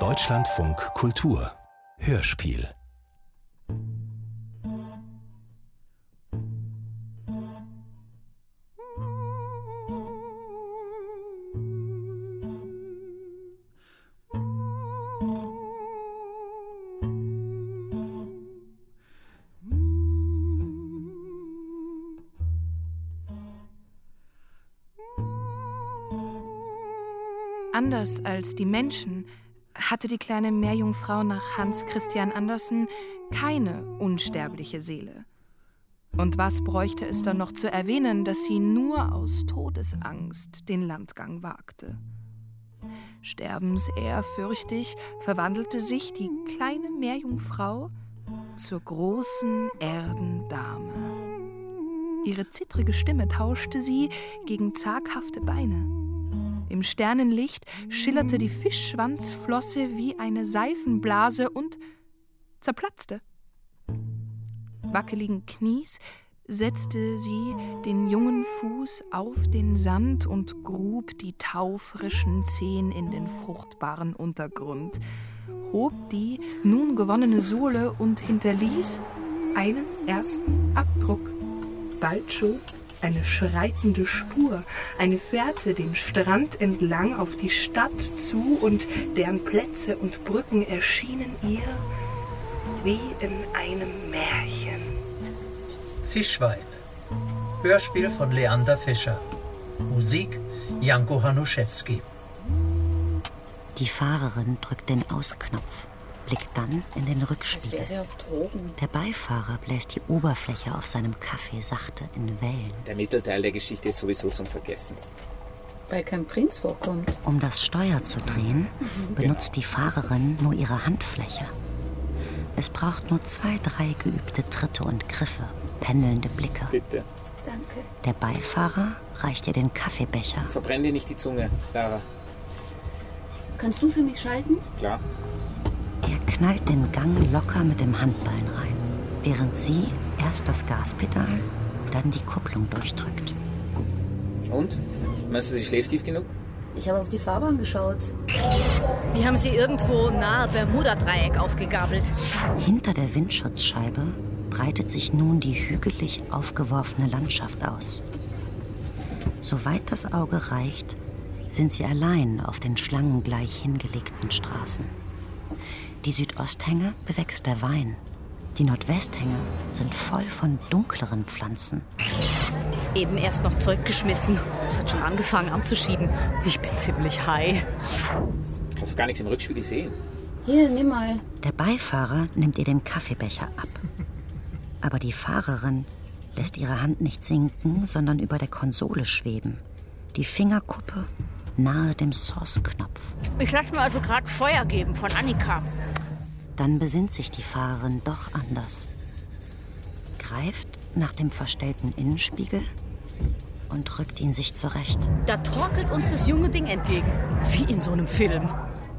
Deutschlandfunk Kultur. Hörspiel Anders als die Menschen hatte die kleine Meerjungfrau nach Hans Christian Andersen keine unsterbliche Seele. Und was bräuchte es dann noch zu erwähnen, dass sie nur aus Todesangst den Landgang wagte? Sterbensehrfürchtig verwandelte sich die kleine Meerjungfrau zur großen Erdendame. Ihre zittrige Stimme tauschte sie gegen zaghafte Beine. Im Sternenlicht schillerte die Fischschwanzflosse wie eine Seifenblase und zerplatzte. Wackeligen Knies setzte sie den jungen Fuß auf den Sand und grub die taufrischen Zehen in den fruchtbaren Untergrund, hob die nun gewonnene Sohle und hinterließ einen ersten Abdruck. Bald schon eine schreitende Spur, eine Fährte den Strand entlang auf die Stadt zu und deren Plätze und Brücken erschienen ihr wie in einem Märchen. Fischweib. Hörspiel von Leander Fischer. Musik Janko Hanuszewski. Die Fahrerin drückt den Ausknopf blickt dann in den Rückspiegel. Der Beifahrer bläst die Oberfläche auf seinem Kaffee sachte in Wellen. Der Mittelteil der Geschichte ist sowieso zum Vergessen. Weil kein Prinz vorkommt. Um das Steuer zu drehen, benutzt die Fahrerin nur ihre Handfläche. Es braucht nur zwei, drei geübte Tritte und Griffe, pendelnde Blicke. Bitte. Danke. Der Beifahrer reicht ihr den Kaffeebecher. Verbrenn dir nicht die Zunge, Lara. Kannst du für mich schalten? Klar. Er knallt den Gang locker mit dem Handballen rein, während sie erst das Gaspedal, dann die Kupplung durchdrückt. Und? Meinst du, sie schläft tief genug? Ich habe auf die Fahrbahn geschaut. Wir haben sie irgendwo nahe Bermuda-Dreieck aufgegabelt. Hinter der Windschutzscheibe breitet sich nun die hügelig aufgeworfene Landschaft aus. Soweit das Auge reicht, sind sie allein auf den schlangengleich hingelegten Straßen. Die Südosthänge bewächst der Wein. Die Nordwesthänge sind voll von dunkleren Pflanzen. Eben erst noch Zeug geschmissen. Es hat schon angefangen anzuschieben. Ich bin ziemlich high. Kannst du gar nichts im Rückspiegel sehen? Hier, nimm mal. Der Beifahrer nimmt ihr den Kaffeebecher ab. Aber die Fahrerin lässt ihre Hand nicht sinken, sondern über der Konsole schweben. Die Fingerkuppe nahe dem Source-Knopf. Ich lasse mir also gerade Feuer geben von Annika. Dann besinnt sich die Fahrerin doch anders. Greift nach dem verstellten Innenspiegel und rückt ihn sich zurecht. Da torkelt uns das junge Ding entgegen. Wie in so einem Film.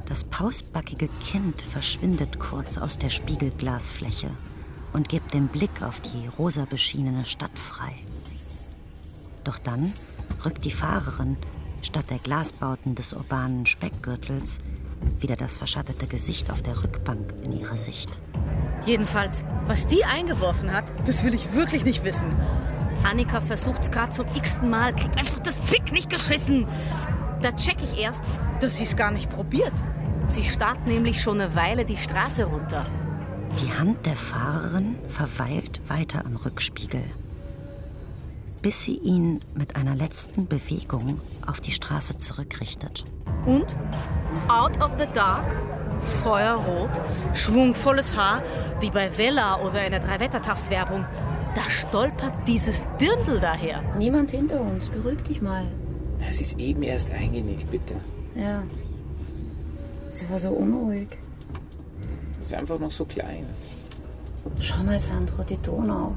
Das pausbackige Kind verschwindet kurz aus der Spiegelglasfläche und gibt den Blick auf die rosa beschienene Stadt frei. Doch dann rückt die Fahrerin statt der Glasbauten des urbanen Speckgürtels wieder das verschattete Gesicht auf der Rückbank in ihre Sicht. Jedenfalls, was die eingeworfen hat, das will ich wirklich nicht wissen. Annika versucht's gerade zum x-ten Mal, kriegt einfach das Pick nicht geschissen. Da check ich erst, dass sie's gar nicht probiert. Sie starrt nämlich schon eine Weile die Straße runter. Die Hand der Fahrerin verweilt weiter am Rückspiegel, bis sie ihn mit einer letzten Bewegung auf die Straße zurückrichtet. Und out of the dark, feuerrot, schwungvolles Haar, wie bei Vella oder in der Dreiwettertaft-Werbung. Da stolpert dieses Dirndl daher. Niemand hinter uns. Beruhig dich mal. Es ist eben erst eingenickt, bitte. Ja. Sie war so unruhig. Es ist einfach noch so klein. Schau mal, Sandro, die Donau.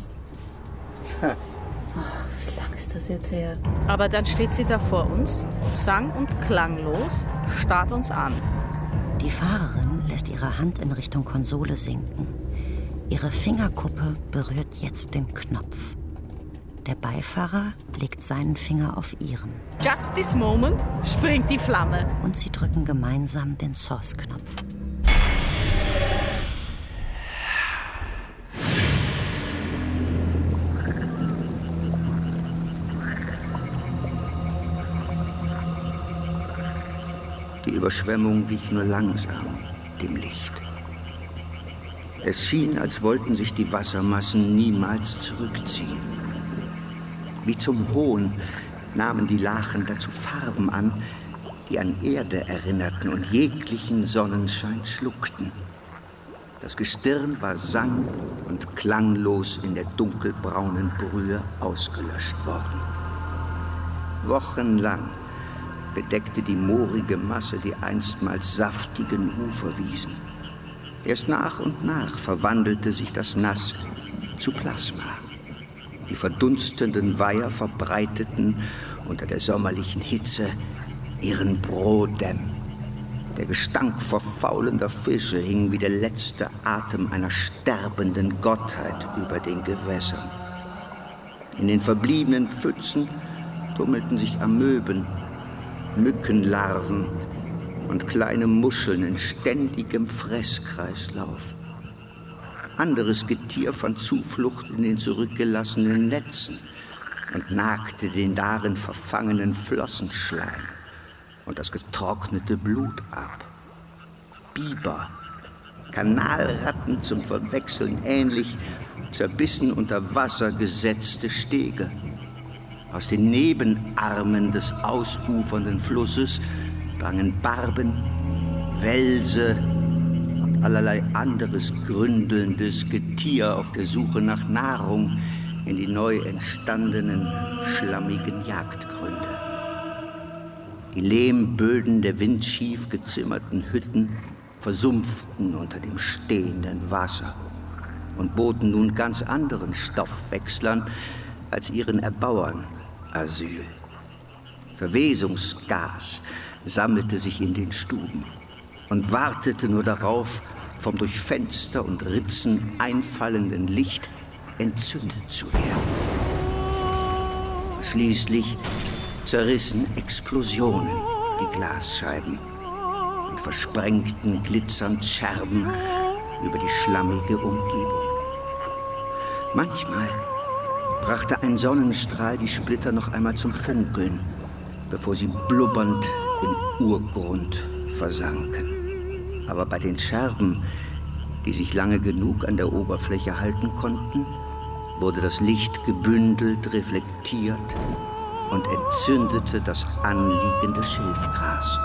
Ach, wie lang ist das jetzt her? Aber dann steht sie da vor uns, sang- und klanglos, starrt uns an. Die Fahrerin lässt ihre Hand in Richtung Konsole sinken. Ihre Fingerkuppe berührt jetzt den Knopf. Der Beifahrer legt seinen Finger auf ihren. Just this moment springt die Flamme. Und sie drücken gemeinsam den Source-Knopf. Die Überschwemmung wich nur langsam dem Licht. Es schien, als wollten sich die Wassermassen niemals zurückziehen. Wie zum Hohn nahmen die Lachen dazu Farben an, die an Erde erinnerten und jeglichen Sonnenschein schluckten. Das Gestirn war sang- und klanglos in der dunkelbraunen Brühe ausgelöscht worden. Wochenlang bedeckte die moorige Masse die einstmals saftigen Uferwiesen. Erst nach und nach verwandelte sich das Nass zu Plasma. Die verdunstenden Weiher verbreiteten unter der sommerlichen Hitze ihren Brodem. Der Gestank verfaulender Fische hing wie der letzte Atem einer sterbenden Gottheit über den Gewässern. In den verbliebenen Pfützen tummelten sich Amöben, Mückenlarven und kleine Muscheln in ständigem Fresskreislauf. Anderes Getier fand Zuflucht in den zurückgelassenen Netzen und nagte den darin verfangenen Flossenschleim und das getrocknete Blut ab. Biber, Kanalratten zum Verwechseln ähnlich, zerbissen unter Wasser gesetzte Stege. Aus den Nebenarmen des ausufernden Flusses drangen Barben, Welse und allerlei anderes gründelndes Getier auf der Suche nach Nahrung in die neu entstandenen schlammigen Jagdgründe. Die Lehmböden der windschief gezimmerten Hütten versumpften unter dem stehenden Wasser und boten nun ganz anderen Stoffwechslern als ihren Erbauern Asyl. Verwesungsgas sammelte sich in den Stuben und wartete nur darauf, vom durch Fenster und Ritzen einfallenden Licht entzündet zu werden. Schließlich zerrissen Explosionen die Glasscheiben und versprengten glitzernd Scherben über die schlammige Umgebung. Manchmal brachte ein Sonnenstrahl die Splitter noch einmal zum Funkeln, bevor sie blubbernd im Urgrund versanken. Aber bei den Scherben, die sich lange genug an der Oberfläche halten konnten, wurde das Licht gebündelt, reflektiert und entzündete das anliegende Schilfgras.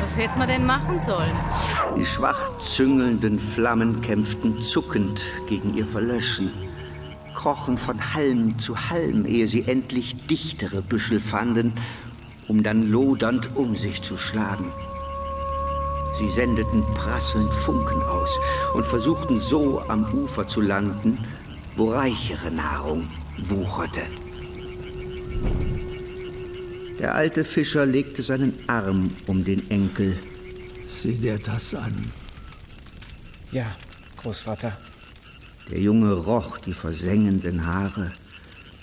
Was hätte man denn machen sollen? Die schwach züngelnden Flammen kämpften zuckend gegen ihr Verlöschen, krochen von Halm zu Halm, ehe sie endlich dichtere Büschel fanden, um dann lodernd um sich zu schlagen. Sie sendeten prasselnd Funken aus und versuchten so am Ufer zu landen, wo reichere Nahrung wucherte. Der alte Fischer legte seinen Arm um den Enkel. Sieh dir das an. Ja, Großvater. Der Junge roch die versengenden Haare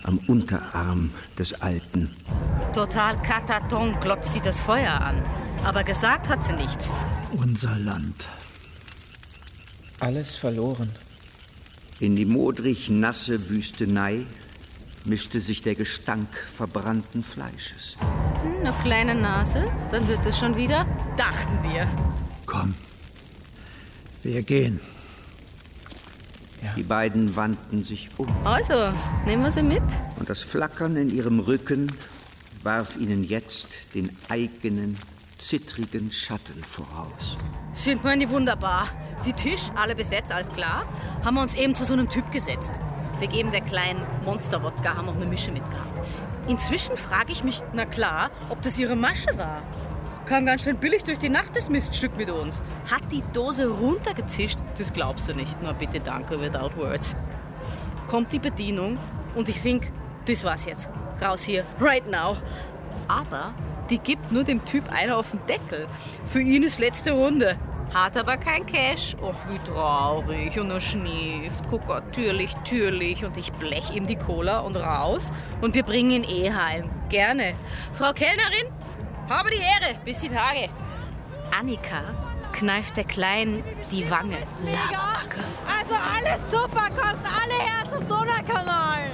am Unterarm des Alten. Total kataton glotzt sie das Feuer an. Aber gesagt hat sie nichts. Unser Land. Alles verloren. In die modrig nasse Wüstenei mischte sich der Gestank verbrannten Fleisches. Hm, eine kleine Nase, dann wird es schon wieder, dachten wir. Komm. Wir gehen. Die beiden wandten sich um. Also, nehmen wir sie mit? Und das Flackern in ihrem Rücken warf ihnen jetzt den eigenen zittrigen Schatten voraus. Sind wir die wunderbar. Die Tisch, alle besetzt, alles klar. Haben wir uns eben zu so einem Typ gesetzt. Wir geben der kleinen Monster-Wodka, haben auch eine Mische mitgehabt. Inzwischen frage ich mich, na klar, ob das ihre Masche war. Kam ganz schön billig durch die Nacht das Miststück mit uns. Hat die Dose runtergezischt, das glaubst du nicht. Na bitte danke, without words. Kommt die Bedienung und ich think, das war's jetzt. Raus hier, right now. Aber die gibt nur dem Typ einer auf den Deckel. Für ihn ist letzte Runde. hat aber kein Cash. Och, wie traurig. Und er schnieft. Guck Gott, türlich, türlich. Und ich blech ihm die Cola und raus. Und wir bringen ihn eh heim. Gerne. Frau Kellnerin, habe die Ehre. Bis die Tage. Annika kneift der Kleinen die Wange. Laberbacke. Also alles super, kommt alle her zum Donaukanal.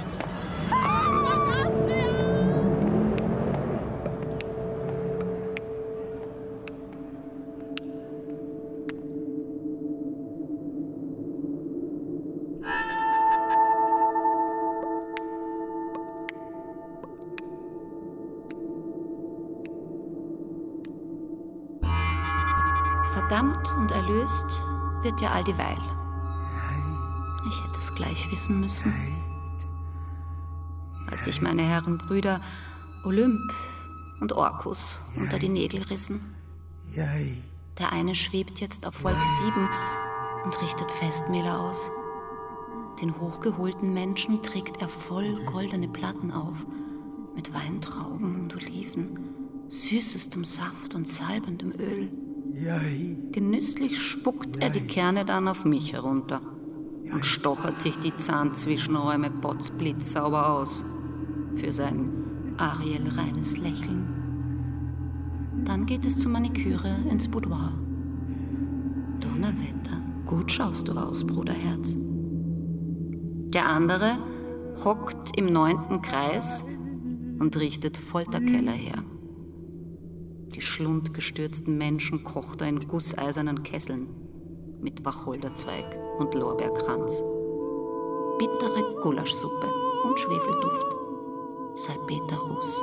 Verdammt und erlöst wird ja all dieweil. Ich hätte es gleich wissen müssen. Als sich meine Herren Brüder Olymp und Orkus unter die Nägel rissen. Der eine schwebt jetzt auf Wolke 7 und richtet Festmäler aus. Den hochgeholten Menschen trägt er voll goldene Platten auf, mit Weintrauben und Oliven, süßestem Saft und salbendem Öl. Genüsslich spuckt er die Kerne dann auf mich herunter und stochert sich die Zahnzwischenräume potzblitzsauber aus für sein Ariel-reines Lächeln. Dann geht es zur Maniküre ins Boudoir. Donnerwetter, gut schaust du aus, Bruderherz. Der andere hockt im neunten Kreis und richtet Folterkeller her. Die schlundgestürzten Menschen kocht er in gusseisernen Kesseln mit Wacholderzweig und Lorbeerkranz. Bittere Gulaschsuppe und Schwefelduft. Salpeterruß.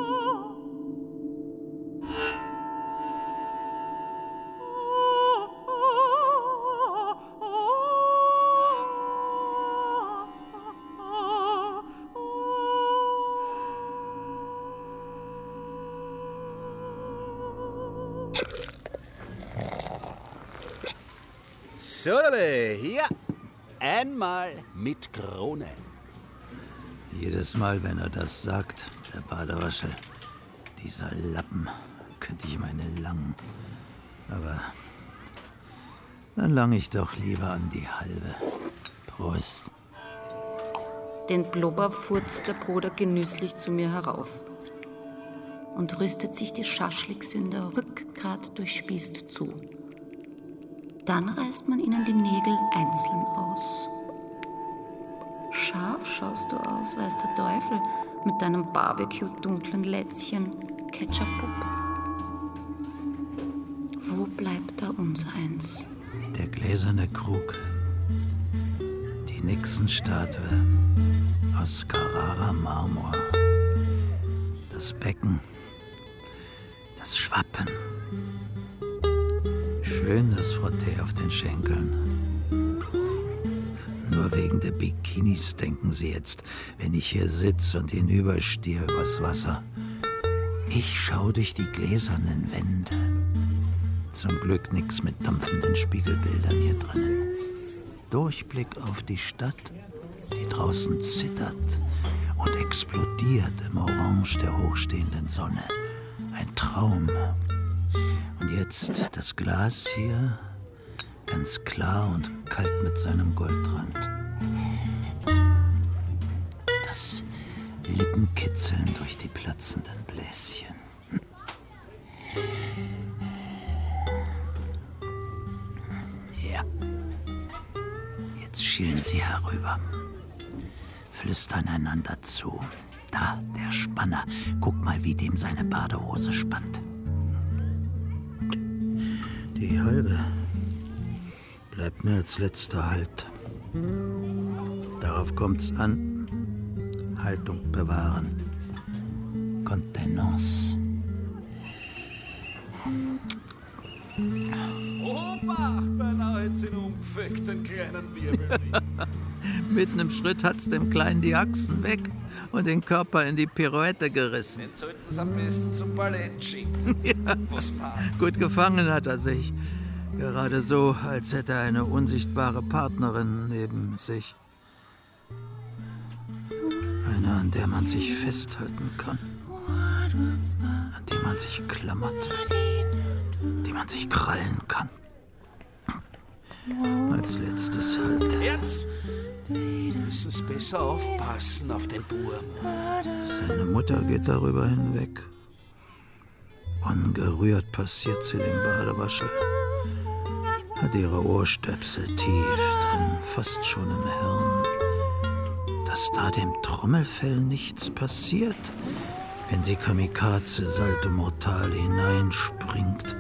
Schule, hier. Einmal mit Krone. Jedes Mal, wenn er das sagt, der Badewaschel, dieser Lappen, könnte ich meine langen. Aber dann lang ich doch lieber an die halbe. Prost. Den Blubber furzt der Bruder genüsslich zu mir herauf und rüstet sich die Schaschliksünder rückgrat durchspießt zu. Dann reißt man ihnen die Nägel einzeln aus. Scharf schaust du aus, weiß der Teufel, mit deinem Barbecue-dunklen Lätzchen, Ketchup-Pup. Wo bleibt da unser Eins? Der gläserne Krug. Die Nixon-Statue aus Carrara-Marmor. Das Becken. Das Schwappen. Schön das Frottee auf den Schenkeln. Nur wegen der Bikinis denken Sie jetzt, wenn ich hier sitze und hinüberstehe übers Wasser. Ich schau durch die gläsernen Wände. Zum Glück nix mit dampfenden Spiegelbildern hier drinnen. Durchblick auf die Stadt, die draußen zittert und explodiert im Orange der hochstehenden Sonne. Ein Traum. Und jetzt das Glas hier, ganz klar und kalt mit seinem Goldrand. Das Lippenkitzeln durch die platzenden Bläschen. Ja. Jetzt schielen sie herüber, flüstern einander zu. Da, der Spanner. Guck mal, wie dem seine Badehose spannt. Die halbe bleibt mir als letzter Halt. Darauf kommt's an. Haltung bewahren. Kontenance. Obacht, beinahe hätte sie ihn umgefickt, den kleinen Wirbel. Mitten im Schritt hat's dem Kleinen die Achsen weg und den Körper in die Pirouette gerissen. Jetzt sollten sie am besten zum Ballett schicken. Ja. Was macht's? Gut gefangen hat er sich. Gerade so, als hätte er eine unsichtbare Partnerin neben sich. Eine, an der man sich festhalten kann. An die man sich klammert. Die man sich krallen kann. Als letztes halt. Jetzt müssen Sie besser aufpassen auf den Buben. Seine Mutter geht darüber hinweg. Ungerührt passiert sie den Badewaschel. Hat ihre Ohrstöpsel tief drin, fast schon im Hirn. Dass da dem Trommelfell nichts passiert, wenn sie Kamikaze Salto Mortale hineinspringt,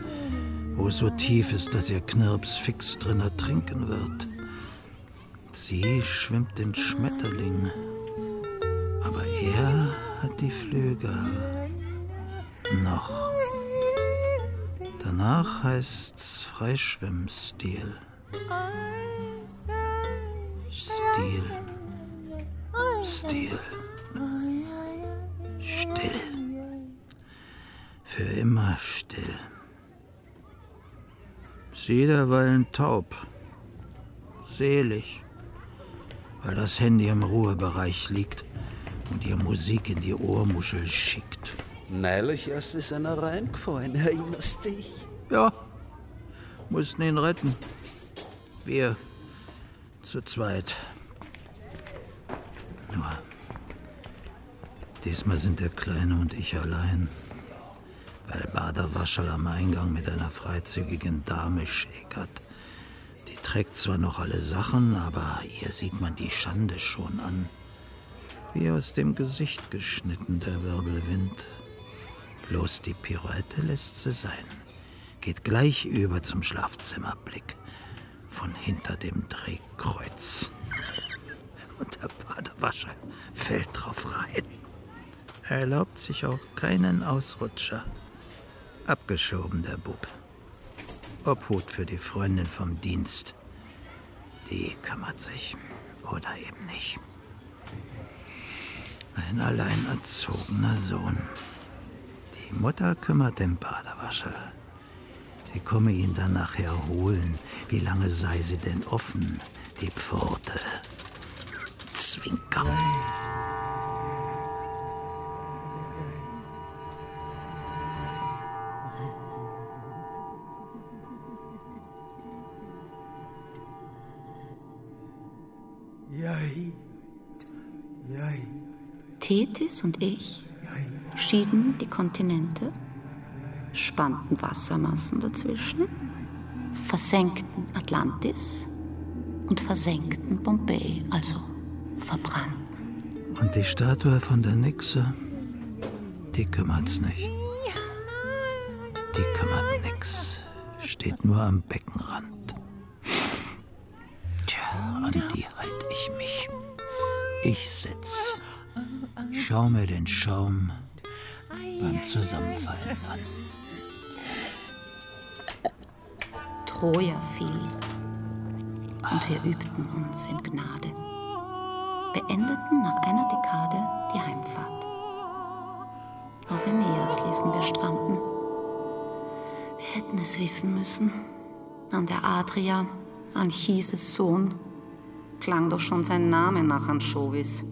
wo es so tief ist, dass ihr Knirps fix drin ertrinken wird. Sie schwimmt den Schmetterling, aber er hat die Flügel. Noch. Danach heißt's Freischwimmstil. Stil. Stil. Still. Für immer still. Sie derweilen taub. Selig. Weil das Handy im Ruhebereich liegt und ihr Musik in die Ohrmuschel schickt. Neulich erst ist einer reingefallen, erinnerst dich? Ja, mussten ihn retten. Wir zu zweit. Nur, diesmal sind der Kleine und ich allein, weil Baderwaschel am Eingang mit einer freizügigen Dame schäkert. Trägt zwar noch alle Sachen, aber ihr sieht man die Schande schon an. Wie aus dem Gesicht geschnitten der Wirbelwind. Bloß die Pirouette lässt sie sein. Geht gleich über zum Schlafzimmerblick. Von hinter dem Drehkreuz. Und der Badewascher fällt drauf rein. Er erlaubt sich auch keinen Ausrutscher. Abgeschoben, der Bub. Obhut für die Freundin vom Dienst. Die kümmert sich. Oder eben nicht. Ein allein erzogener Sohn. Die Mutter kümmert den Badewascher. Sie komme ihn dann nachher holen. Wie lange sei sie denn offen, die Pforte? Zwinker. Tethys und ich schieden die Kontinente, spannten Wassermassen dazwischen, versenkten Atlantis und versenkten Bombay, also verbrannten. Und die Statue von der Nixe, die kümmert's nicht. Die kümmert nix. Steht nur am Beckenrand. Tja, an halt ich mich. Ich sitz. Schau mir den Schaum beim Zusammenfallen an. Troja fiel und wir übten uns in Gnade, beendeten nach einer Dekade die Heimfahrt. Auch Aeneas ließen wir stranden. Wir hätten es wissen müssen. An der Adria, Anchises Sohn, klang doch schon sein Name nach Anchovis.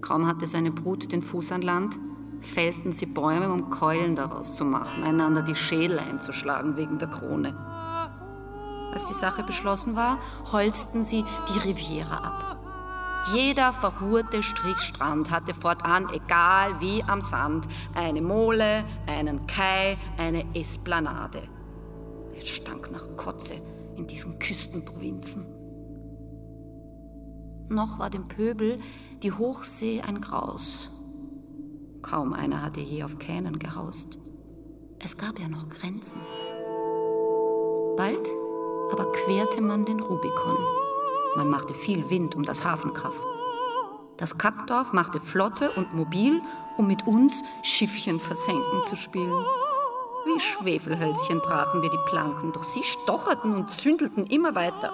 Kaum hatte seine Brut den Fuß an Land, fällten sie Bäume, um Keulen daraus zu machen, einander die Schädel einzuschlagen wegen der Krone. Als die Sache beschlossen war, holzten sie die Riviera ab. Jeder verhurte Strichstrand hatte fortan, egal wie am Sand, eine Mole, einen Kai, eine Esplanade. Es stank nach Kotze in diesen Küstenprovinzen. Noch war dem Pöbel die Hochsee ein Graus. Kaum einer hatte je auf Kähnen gehaust. Es gab ja noch Grenzen. Bald aber querte man den Rubikon. Man machte viel Wind um das Hafenkaff. Das Kapdorf machte Flotte und mobil, um mit uns Schiffchen versenken zu spielen. Wie Schwefelhölzchen brachen wir die Planken, doch sie stocherten und zündelten immer weiter.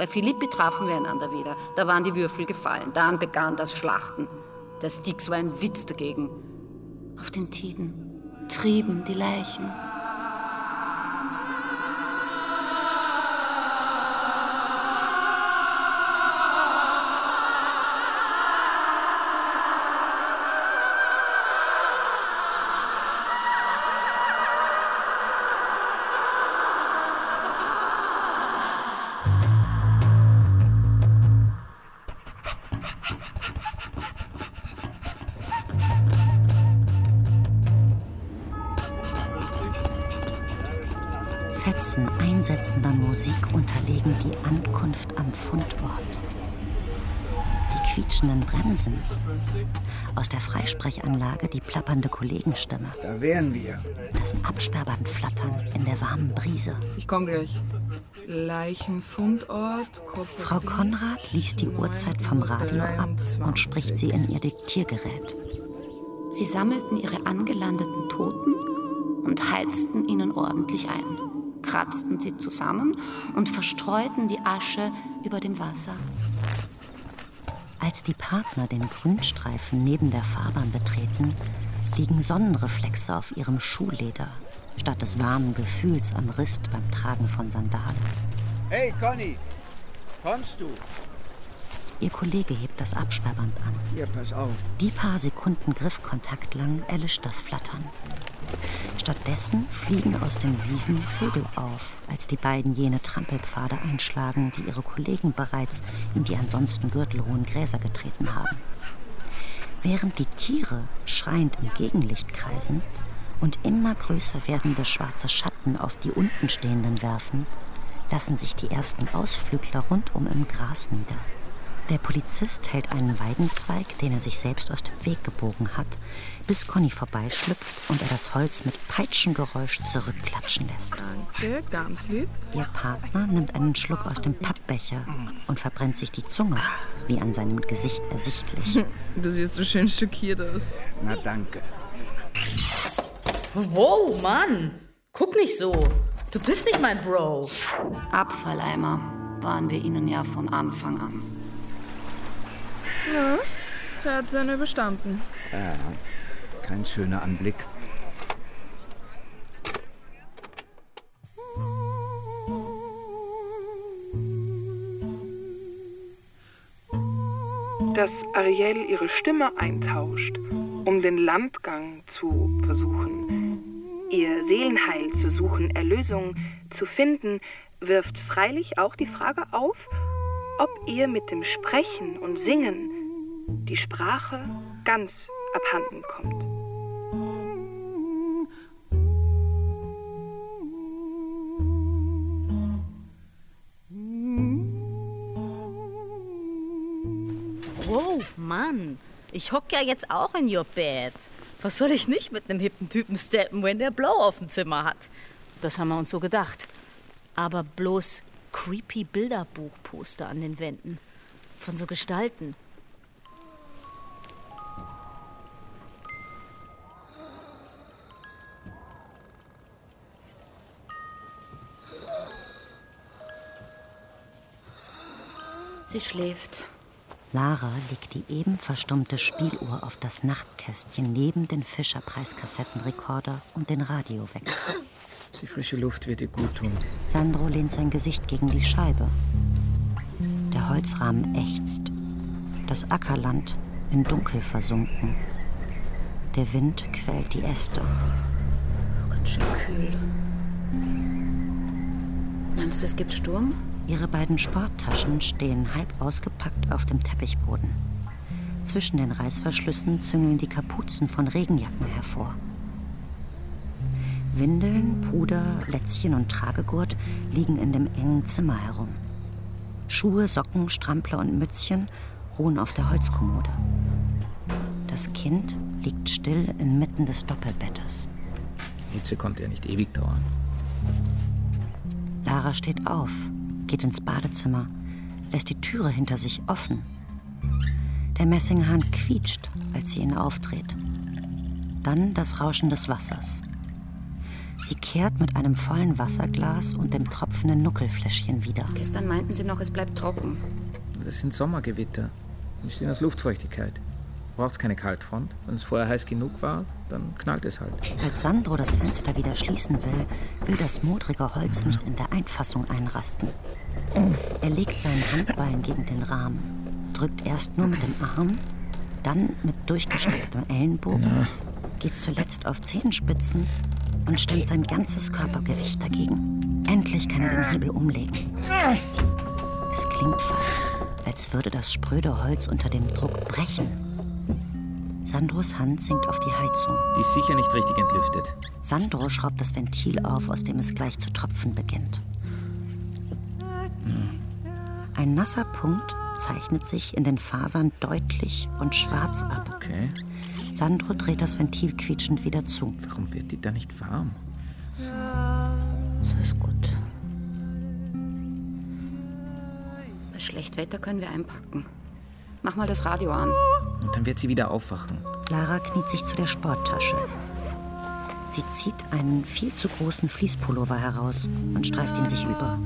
Bei Philippi trafen wir einander wieder. Da waren die Würfel gefallen. Dann begann das Schlachten. Der Styx war ein Witz dagegen. Auf den Tiden trieben die Leichen. Fetzen einsetzender Musik unterlegen die Ankunft am Fundort. Die quietschenden Bremsen. Aus der Freisprechanlage die plappernde Kollegenstimme. Da wären wir. Das Absperrband flattern in der warmen Brise. Ich komm gleich. Leichenfundort. Frau Konrad liest die Uhrzeit vom Radio ab und spricht sie in ihr Diktiergerät. Sie sammelten ihre angelandeten Toten und heizten ihnen ordentlich ein, kratzten sie zusammen und verstreuten die Asche über dem Wasser. Als die Partner den Grünstreifen neben der Fahrbahn betreten, liegen Sonnenreflexe auf ihrem Schuhleder statt des warmen Gefühls am Rist beim Tragen von Sandalen. Hey, Conny, kommst du? Ihr Kollege hebt das Absperrband an. Hier, pass auf. Die paar Sekunden Griffkontakt lang erlischt das Flattern. Stattdessen fliegen aus den Wiesen Vögel auf, als die beiden jene Trampelpfade einschlagen, die ihre Kollegen bereits in die ansonsten gürtelhohen Gräser getreten haben. Während die Tiere schreiend im Gegenlicht kreisen, und immer größer werdende schwarze Schatten auf die untenstehenden werfen, lassen sich die ersten Ausflügler rundum im Gras nieder. Der Polizist hält einen Weidenzweig, den er sich selbst aus dem Weg gebogen hat, bis Conny vorbeischlüpft und er das Holz mit Peitschengeräusch zurückklatschen lässt. Danke, ganz lieb. Ihr Partner nimmt einen Schluck aus dem Pappbecher und verbrennt sich die Zunge, wie an seinem Gesicht ersichtlich. Du siehst so schön schockiert aus. Na danke. Wow, Mann! Guck nicht so. Du bist nicht mein Bro. Abfalleimer waren wir ihnen ja von Anfang an. Ja, er hat seine überstanden. Ja, kein schöner Anblick. Dass Ariel ihre Stimme eintauscht, um den Landgang zu versuchen, ihr Seelenheil zu suchen, Erlösung zu finden, wirft freilich auch die Frage auf, ob ihr mit dem Sprechen und Singen die Sprache ganz abhanden kommt. Wow, Mann. Ich hock ja jetzt auch in your bed. Was soll ich nicht mit einem hippen Typen steppen, wenn der Blow auf dem Zimmer hat? Das haben wir uns so gedacht. Aber bloß creepy Bilderbuchposter an den Wänden. Von so Gestalten. Sie schläft. Lara legt die eben verstummte Spieluhr auf das Nachtkästchen neben den Fischer-Preiskassettenrekorder und den Radiowecker. Die frische Luft wird ihr gut tun. Sandro lehnt sein Gesicht gegen die Scheibe. Der Holzrahmen ächzt. Das Ackerland in Dunkel versunken. Der Wind quält die Äste. Ganz schön kühl. Meinst du, es gibt Sturm? Ihre beiden Sporttaschen stehen halb ausgepackt auf dem Teppichboden. Zwischen den Reißverschlüssen züngeln die Kapuzen von Regenjacken hervor. Windeln, Puder, Lätzchen und Tragegurt liegen in dem engen Zimmer herum. Schuhe, Socken, Strampler und Mützchen ruhen auf der Holzkommode. Das Kind liegt still inmitten des Doppelbettes. Hitze konnte ja nicht ewig dauern. Lara steht auf, geht ins Badezimmer, lässt die Türe hinter sich offen. Der Messinghahn quietscht, als sie ihn aufdreht. Dann das Rauschen des Wassers. Sie kehrt mit einem vollen Wasserglas und dem tropfenden Nuckelfläschchen wieder. Gestern meinten sie noch, es bleibt trocken. Das sind Sommergewitter. Die stehen aus Luftfeuchtigkeit. Braucht es keine Kaltfront. Wenn es vorher heiß genug war, dann knallt es halt. Als Sandro das Fenster wieder schließen will, will das modrige Holz nicht in der Einfassung einrasten. Er legt seinen Handballen gegen den Rahmen, drückt erst nur mit dem Arm, dann mit durchgestrecktem Ellenbogen, geht zuletzt auf Zehenspitzen und stemmt sein ganzes Körpergewicht dagegen. Endlich kann er den Hebel umlegen. Es klingt fast, als würde das spröde Holz unter dem Druck brechen. Sandros Hand sinkt auf die Heizung. Die ist sicher nicht richtig entlüftet. Sandro schraubt das Ventil auf, aus dem es gleich zu tropfen beginnt. Ein nasser Punkt zeichnet sich in den Fasern deutlich und schwarz ab. Okay. Sandro dreht das Ventil quietschend wieder zu. Warum wird die da nicht warm? Das ist gut. Bei Schlechtwetter können wir einpacken. Mach mal das Radio an. Und dann wird sie wieder aufwachen. Lara kniet sich zu der Sporttasche. Sie zieht einen viel zu großen Fließpullover heraus und streift ihn sich über.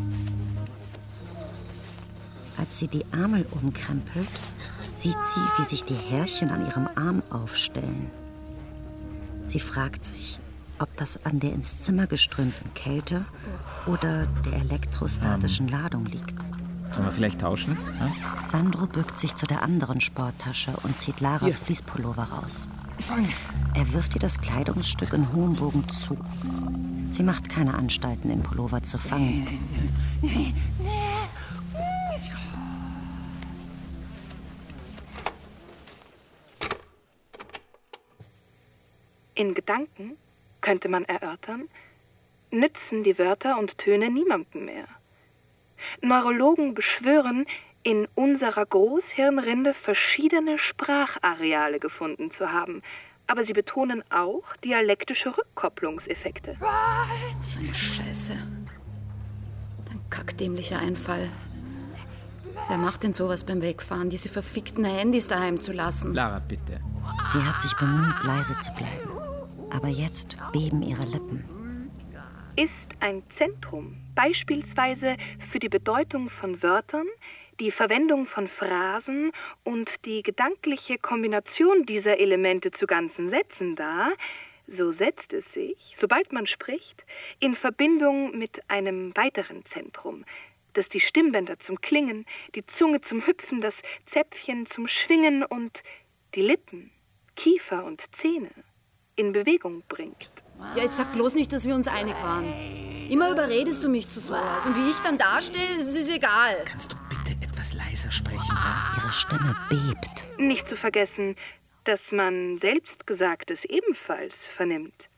Als sie die Ärmel umkrempelt, sieht sie, wie sich die Härchen an ihrem Arm aufstellen. Sie fragt sich, ob das an der ins Zimmer geströmten Kälte oder der elektrostatischen Ladung liegt. Sollen wir vielleicht tauschen? Ja? Sandro bückt sich zu der anderen Sporttasche und zieht Laras Hier. Fließpullover raus. Fang. Er wirft ihr das Kleidungsstück in hohem Bogen zu. Sie macht keine Anstalten, den Pullover zu fangen. In Gedanken, könnte man erörtern, nützen die Wörter und Töne niemandem mehr. Neurologen beschwören, in unserer Großhirnrinde verschiedene Sprachareale gefunden zu haben, aber sie betonen auch dialektische Rückkopplungseffekte. So eine Scheiße. Ein kackdämlicher Einfall. Wer macht denn sowas beim Wegfahren, diese verfickten Handys daheim zu lassen? Lara, bitte. Sie hat sich bemüht, leise zu bleiben. Aber jetzt beben ihre Lippen. Ist ein Zentrum beispielsweise für die Bedeutung von Wörtern, die Verwendung von Phrasen und die gedankliche Kombination dieser Elemente zu ganzen Sätzen da, so setzt es sich, sobald man spricht, in Verbindung mit einem weiteren Zentrum, das die Stimmbänder zum Klingen, die Zunge zum Hüpfen, das Zäpfchen zum Schwingen und die Lippen, Kiefer und Zähne in Bewegung bringt. Ja, jetzt sag bloß nicht, dass wir uns einig waren. Immer überredest du mich zu sowas. Und wie ich dann dastehe, ist es egal. Kannst du bitte etwas leiser sprechen? Ja? Ihre Stimme bebt. Nicht zu vergessen, dass man Selbstgesagtes ebenfalls vernimmt.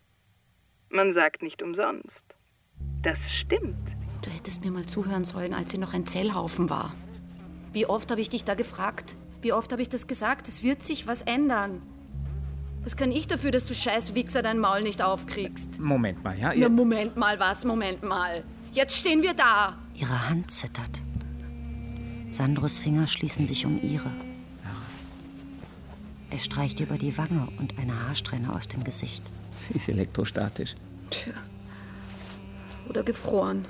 Man sagt nicht umsonst. Das stimmt. Du hättest mir mal zuhören sollen, als sie noch ein Zellhaufen war. Wie oft habe ich dich da gefragt? Wie oft habe ich das gesagt? Es wird sich was ändern. Was kann ich dafür, dass du scheiß Wichser dein Maul nicht aufkriegst? Moment mal, ja? Na, Moment mal, was? Moment mal. Jetzt stehen wir da. Ihre Hand zittert. Sandros Finger schließen sich um ihre. Er streicht über die Wange und eine Haarsträhne aus dem Gesicht. Sie ist elektrostatisch. Tja. Oder gefroren.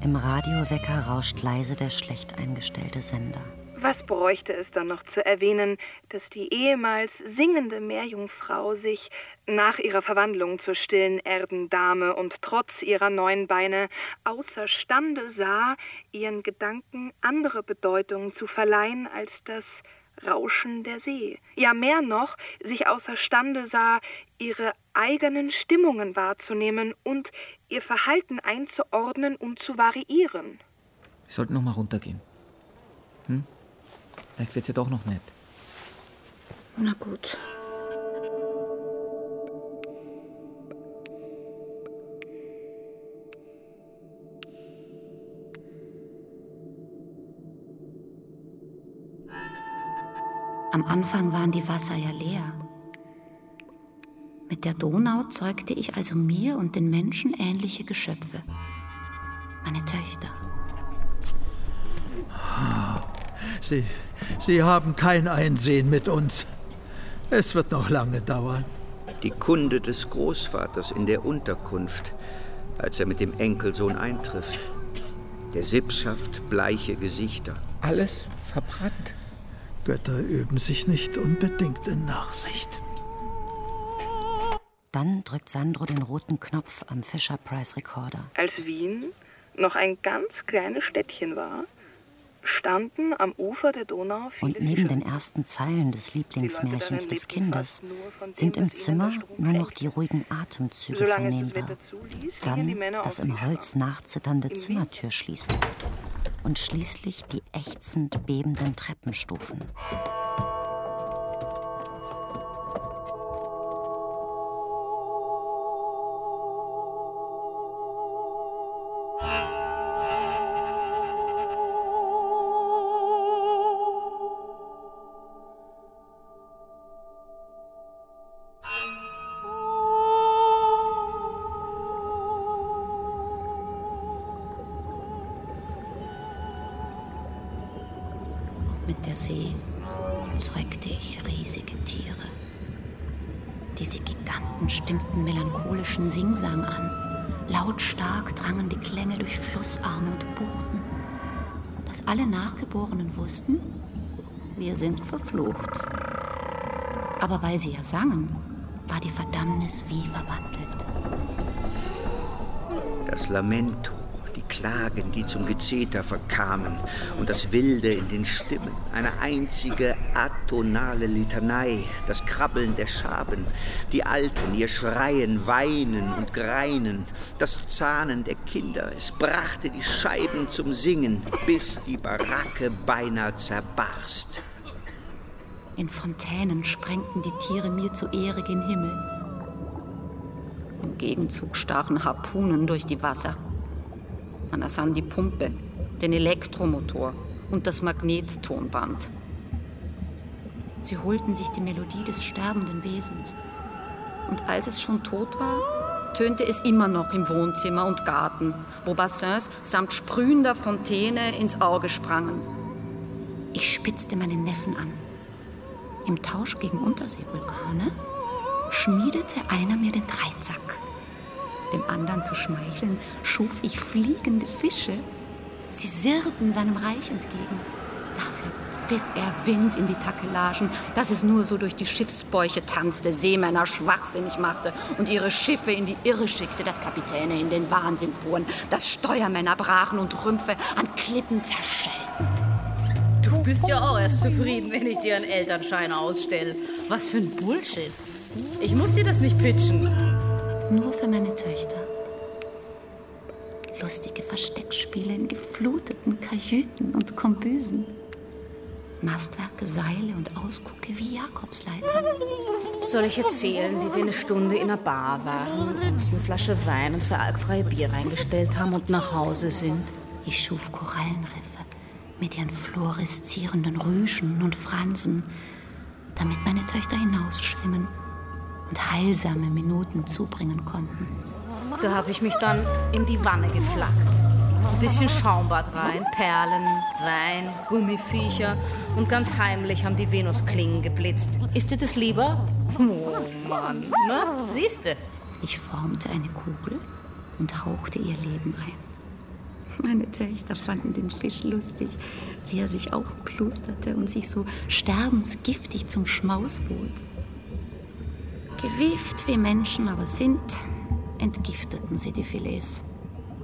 Im Radiowecker rauscht leise der schlecht eingestellte Sender. Was bräuchte es dann noch zu erwähnen, dass die ehemals singende Meerjungfrau sich nach ihrer Verwandlung zur stillen Erdendame und trotz ihrer neuen Beine außerstande sah, ihren Gedanken andere Bedeutungen zu verleihen als das Rauschen der See. Ja, mehr noch, sich außerstande sah, ihre eigenen Stimmungen wahrzunehmen und ihr Verhalten einzuordnen und zu variieren. Wir sollten noch mal runtergehen. Vielleicht wird's ja doch noch nett. Na gut. Am Anfang waren die Wasser ja leer. Mit der Donau zeugte ich also mir und den Menschen ähnliche Geschöpfe. Meine Töchter. Sie, Sie haben kein Einsehen mit uns. Es wird noch lange dauern. Die Kunde des Großvaters in der Unterkunft, als er mit dem Enkelsohn eintrifft. Der Sippschaft bleiche Gesichter. Alles verbrannt. Götter üben sich nicht unbedingt in Nachsicht. Dann drückt Sandro den roten Knopf am Fisher Price Recorder. Als Wien noch ein ganz kleines Städtchen war, standen am Ufer der Donau Und neben den ersten Zeilen des Lieblingsmärchens des Kindes sind im Zimmer nur noch die ruhigen Atemzüge vernehmbar. Dann das im Holz nachzitternde Zimmertür schließen. Und schließlich die ächzend bebenden Treppenstufen. Durch Flussarme und Buchten, dass alle Nachgeborenen wussten, wir sind verflucht. Aber weil sie ja sangen, war die Verdammnis wie verwandelt. Das Lamento Klagen, die zum Gezeter verkamen und das Wilde in den Stimmen, eine einzige atonale Litanei, das Krabbeln der Schaben, die Alten, ihr Schreien, Weinen und Greinen, das Zahnen der Kinder, es brachte die Scheiben zum Singen, bis die Baracke beinahe zerbarst. In Fontänen sprengten die Tiere mir zu Ehre gen Himmel. Im Gegenzug stachen Harpunen durch die Wasser. Ersann die Pumpe, den Elektromotor und das Magnettonband. Sie holten sich die Melodie des sterbenden Wesens. Und als es schon tot war, tönte es immer noch im Wohnzimmer und Garten, wo Bassins samt sprühender Fontäne ins Auge sprangen. Ich spitzte meinen Neffen an. Im Tausch gegen Unterseevulkane schmiedete einer mir den Dreizack dem anderen zu schmeicheln, schuf ich fliegende Fische. Sie sirrten seinem Reich entgegen. Dafür pfiff er Wind in die Takelagen, dass es nur so durch die Schiffsbäuche tanzte, Seemänner schwachsinnig machte und ihre Schiffe in die Irre schickte, dass Kapitäne in den Wahnsinn fuhren, dass Steuermänner brachen und Rümpfe an Klippen zerschellten. Du bist ja auch erst zufrieden, wenn ich dir einen Elternschein ausstelle. Was für ein Bullshit. Ich muss dir das nicht pitchen nur für meine Töchter. Lustige Versteckspiele in gefluteten Kajüten und Kombüsen. Mastwerke, Seile und Ausgucke wie Jakobsleitern. Soll ich erzählen, wie wir eine Stunde in einer Bar waren, uns eine Flasche Wein und zwei alkfreie Bier reingestellt haben und nach Hause sind? Ich schuf Korallenriffe mit ihren fluoreszierenden Rüschen und Fransen, damit meine Töchter hinausschwimmen und heilsame Minuten zubringen konnten. Da habe ich mich dann in die Wanne geflackt. Ein bisschen Schaumbad rein, Perlen, Wein, Gummiviecher und ganz heimlich haben die Venusklingen geblitzt. Ist dir das lieber? Oh Mann, ne? Siehste. Ich formte eine Kugel und hauchte ihr Leben ein. Meine Töchter fanden den Fisch lustig, wie er sich aufplusterte und sich so sterbensgiftig zum Schmaus bot. Gewieft wie Menschen aber sind, entgifteten sie die Filets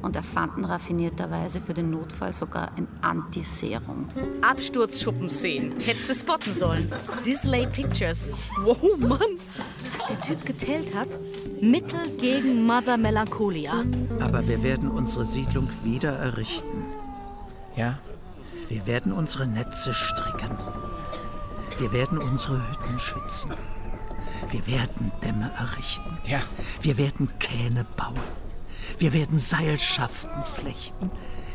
und erfanden raffinierterweise für den Notfall sogar ein Antiserum. Absturzschuppen sehen. Hättest du spotten sollen. Display Pictures. Wow, Mann. Was der Typ geteilt hat? Mittel gegen Mother Melancholia. Aber wir werden unsere Siedlung wieder errichten. Ja? Wir werden unsere Netze stricken. Wir werden unsere Hütten schützen. Wir werden Dämme errichten. Ja. Wir werden Kähne bauen. Wir werden Seilschaften flechten.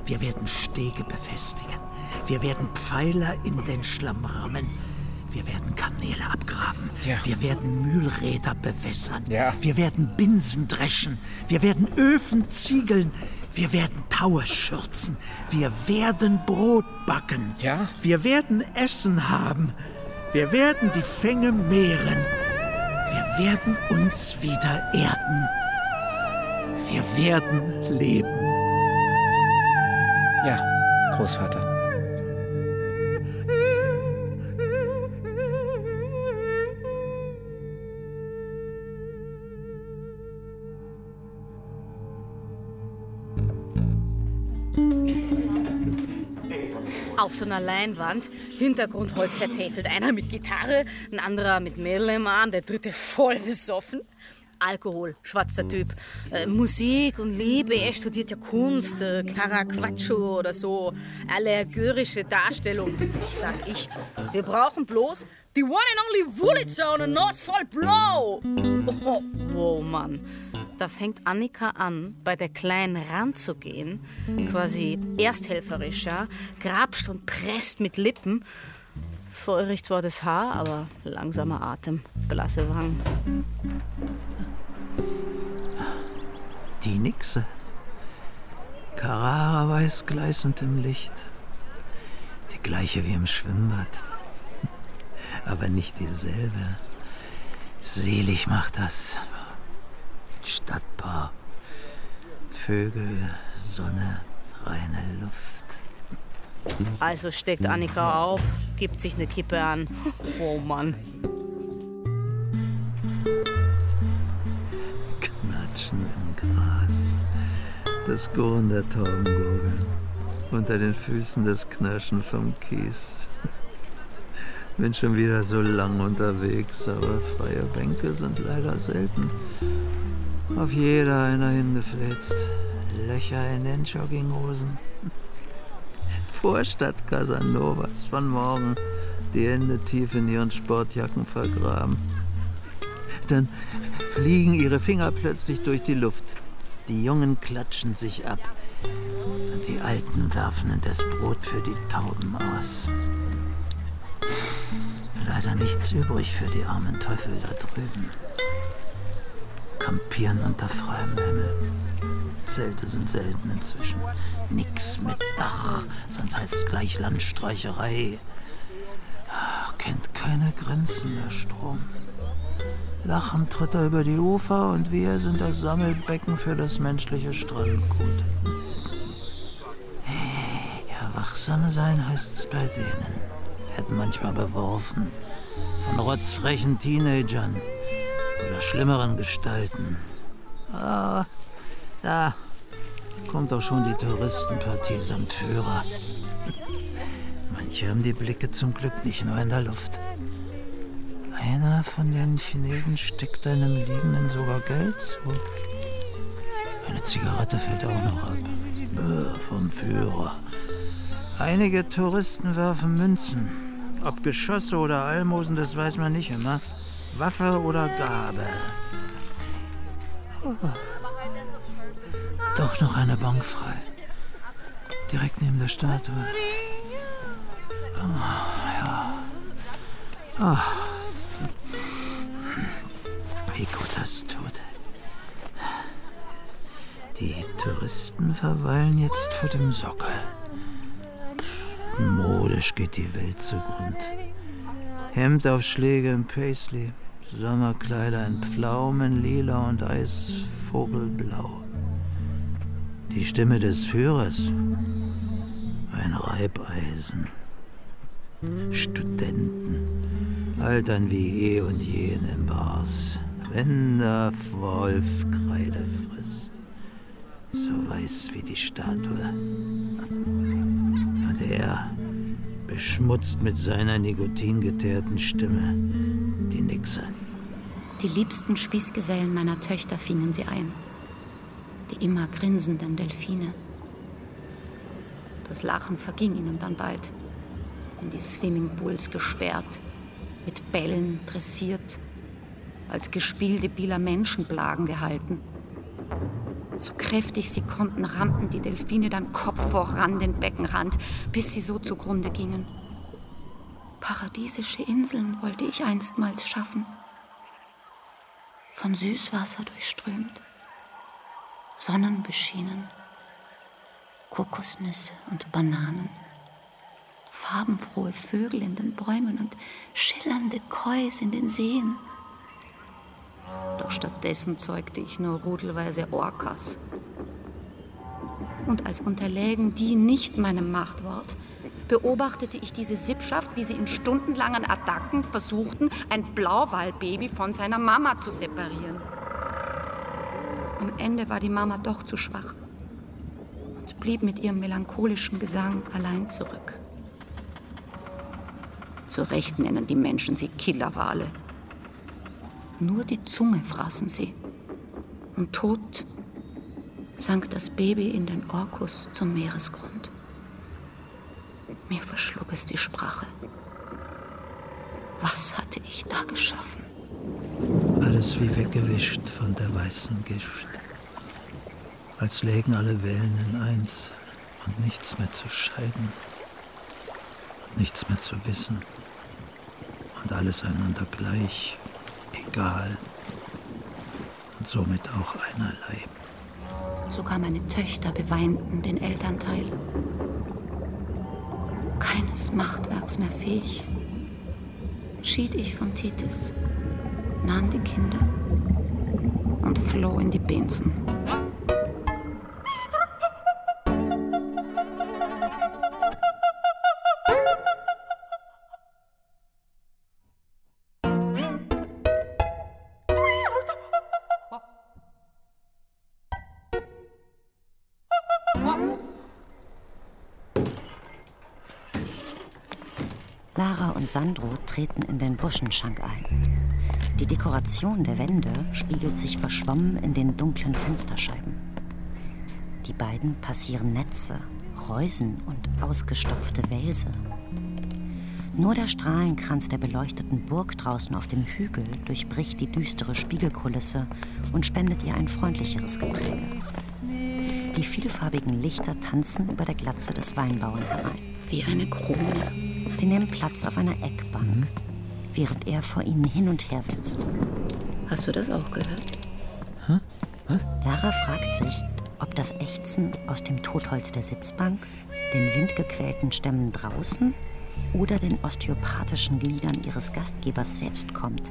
Wir werden Stege befestigen. Wir werden Pfeiler in den Schlamm rammen. Wir werden Kanäle abgraben. Ja. Wir werden Mühlräder bewässern. Ja. Wir werden Binsen dreschen. Wir werden Öfen ziegeln. Wir werden Taue schürzen. Wir werden Brot backen. Ja. Wir werden Essen haben. Wir werden die Fänge mehren. Wir werden uns wieder erden. Wir werden leben. Ja, Großvater. Auf so einer Leinwand. Hintergrundholz vertäfelt. Einer mit Gitarre, ein anderer mit Mädel im Arm, der dritte voll besoffen. Alkohol, schwarzer Typ. Äh, Musik und Liebe, er studiert ja Kunst, äh, Caravaggio oder so. Allegorische Darstellung. Sag ich, wir brauchen bloß die one and only Wulitzer ein Nos voll Blau. Oh, oh Mann. Da fängt Annika an, bei der Kleinen ranzugehen, quasi ersthelferisch, ja, grapscht und presst mit Lippen. Feurig zwar das Haar, aber langsamer Atem, blasse Wangen. Die Nixe. Carrara weiß gleißend im Licht. Die gleiche wie im Schwimmbad. Aber nicht dieselbe. Selig macht das. Stadtbau. Vögel, Sonne, reine Luft. Also steckt Annika auf, gibt sich eine Kippe an. Oh Mann. Knatschen im Gras. Das Gurren der Taubengurgeln. Unter den Füßen das Knirschen vom Kies. Bin schon wieder so lang unterwegs, aber freie Bänke sind leider selten. Auf jeder einer hingeflitzt. Löcher in den Jogginghosen. Vorstadt Casanovas von morgen. Die Hände tief in ihren Sportjacken vergraben. Dann fliegen ihre Finger plötzlich durch die Luft. Die Jungen klatschen sich ab. Und die Alten werfen in das Brot für die Tauben aus. Leider nichts übrig für die armen Teufel da drüben. Kampieren unter freiem Himmel. Zelte sind selten inzwischen. Nix mit Dach, sonst heißt es gleich Landstreicherei. Kennt keine Grenzen, der Strom. Lachend tritt er über die Ufer und wir sind das Sammelbecken für das menschliche Strandgut. Ja, wachsam sein heißt's bei denen. Werden manchmal beworfen. Von rotzfrechen Teenagern oder schlimmeren Gestalten. Ah, da kommt auch schon die Touristenpartie samt Führer. Manche haben die Blicke zum Glück nicht nur in der Luft. Einer von den Chinesen steckt einem Liegenden sogar Geld zu. Eine Zigarette fällt auch noch ab. Äh, vom Führer. Einige Touristen werfen Münzen. Ob Geschosse oder Almosen, das weiß man nicht immer. Waffe oder Gabe. Oh. Doch noch eine Bank frei. Direkt neben der Statue. Oh, ja. Oh. Wie gut das tut. Die Touristen verweilen jetzt vor dem Sockel. Modisch geht die Welt zugrund. Hemdaufschläge im Paisley, Sommerkleider in Pflaumen, Lila und Eisvogelblau. Die Stimme des Führers, ein Reibeisen. Studenten, altern wie eh und je in den Bars. Wenn der Wolf Kreide frisst, so weiß wie die Statue. Und er beschmutzt mit seiner nikotingeteerten Stimme die Nixe. Die liebsten Spießgesellen meiner Töchter fingen sie ein. Die immer grinsenden Delfine. Das Lachen verging ihnen dann bald. In die Swimmingpools gesperrt, mit Bällen dressiert, als gespielte Bieler Menschenplagen gehalten. So kräftig sie konnten, rannten die Delfine dann Kopf voran den Beckenrand, bis sie so zugrunde gingen. Paradiesische Inseln wollte ich einstmals schaffen. Von Süßwasser durchströmt, Sonnenbeschienen, Kokosnüsse und Bananen, farbenfrohe Vögel in den Bäumen und schillernde Kois in den Seen. Doch stattdessen zeugte ich nur rudelweise Orcas. Und als unterlägen die nicht meinem Machtwort, beobachtete ich diese Sippschaft, wie sie in stundenlangen Attacken versuchten, ein Blauwalbaby von seiner Mama zu separieren. Am Ende war die Mama doch zu schwach und blieb mit ihrem melancholischen Gesang allein zurück. Zu Recht nennen die Menschen sie Killerwale. Nur die Zunge fraßen sie. Und tot sank das Baby in den Orkus zum Meeresgrund. Mir verschlug es die Sprache. Was hatte ich da geschaffen? Alles wie weggewischt von der weißen Gischt. Als lägen alle Wellen in eins und nichts mehr zu scheiden. Und nichts mehr zu wissen. Und alles einander gleich egal und somit auch einerlei. Sogar meine Töchter beweinten den Elternteil. Keine des Machtwerks mehr fähig, schied ich von Titis, nahm die Kinder und floh in die Binsen. Und Sandro treten in den Buschenschank ein. Die Dekoration der Wände spiegelt sich verschwommen in den dunklen Fensterscheiben. Die beiden passieren Netze, Reusen und ausgestopfte Wälse. Nur der Strahlenkranz der beleuchteten Burg draußen auf dem Hügel durchbricht die düstere Spiegelkulisse und spendet ihr ein freundlicheres Gepräge. Die vielfarbigen Lichter tanzen über der Glatze des Weinbauern herein. Wie eine Krone. Sie nehmen Platz auf einer Eckbank, während er vor ihnen hin und her wälzt. Hast du das auch gehört? Hä? Was? Lara fragt sich, ob das Ächzen aus dem Totholz der Sitzbank, den windgequälten Stämmen draußen oder den osteopathischen Gliedern ihres Gastgebers selbst kommt.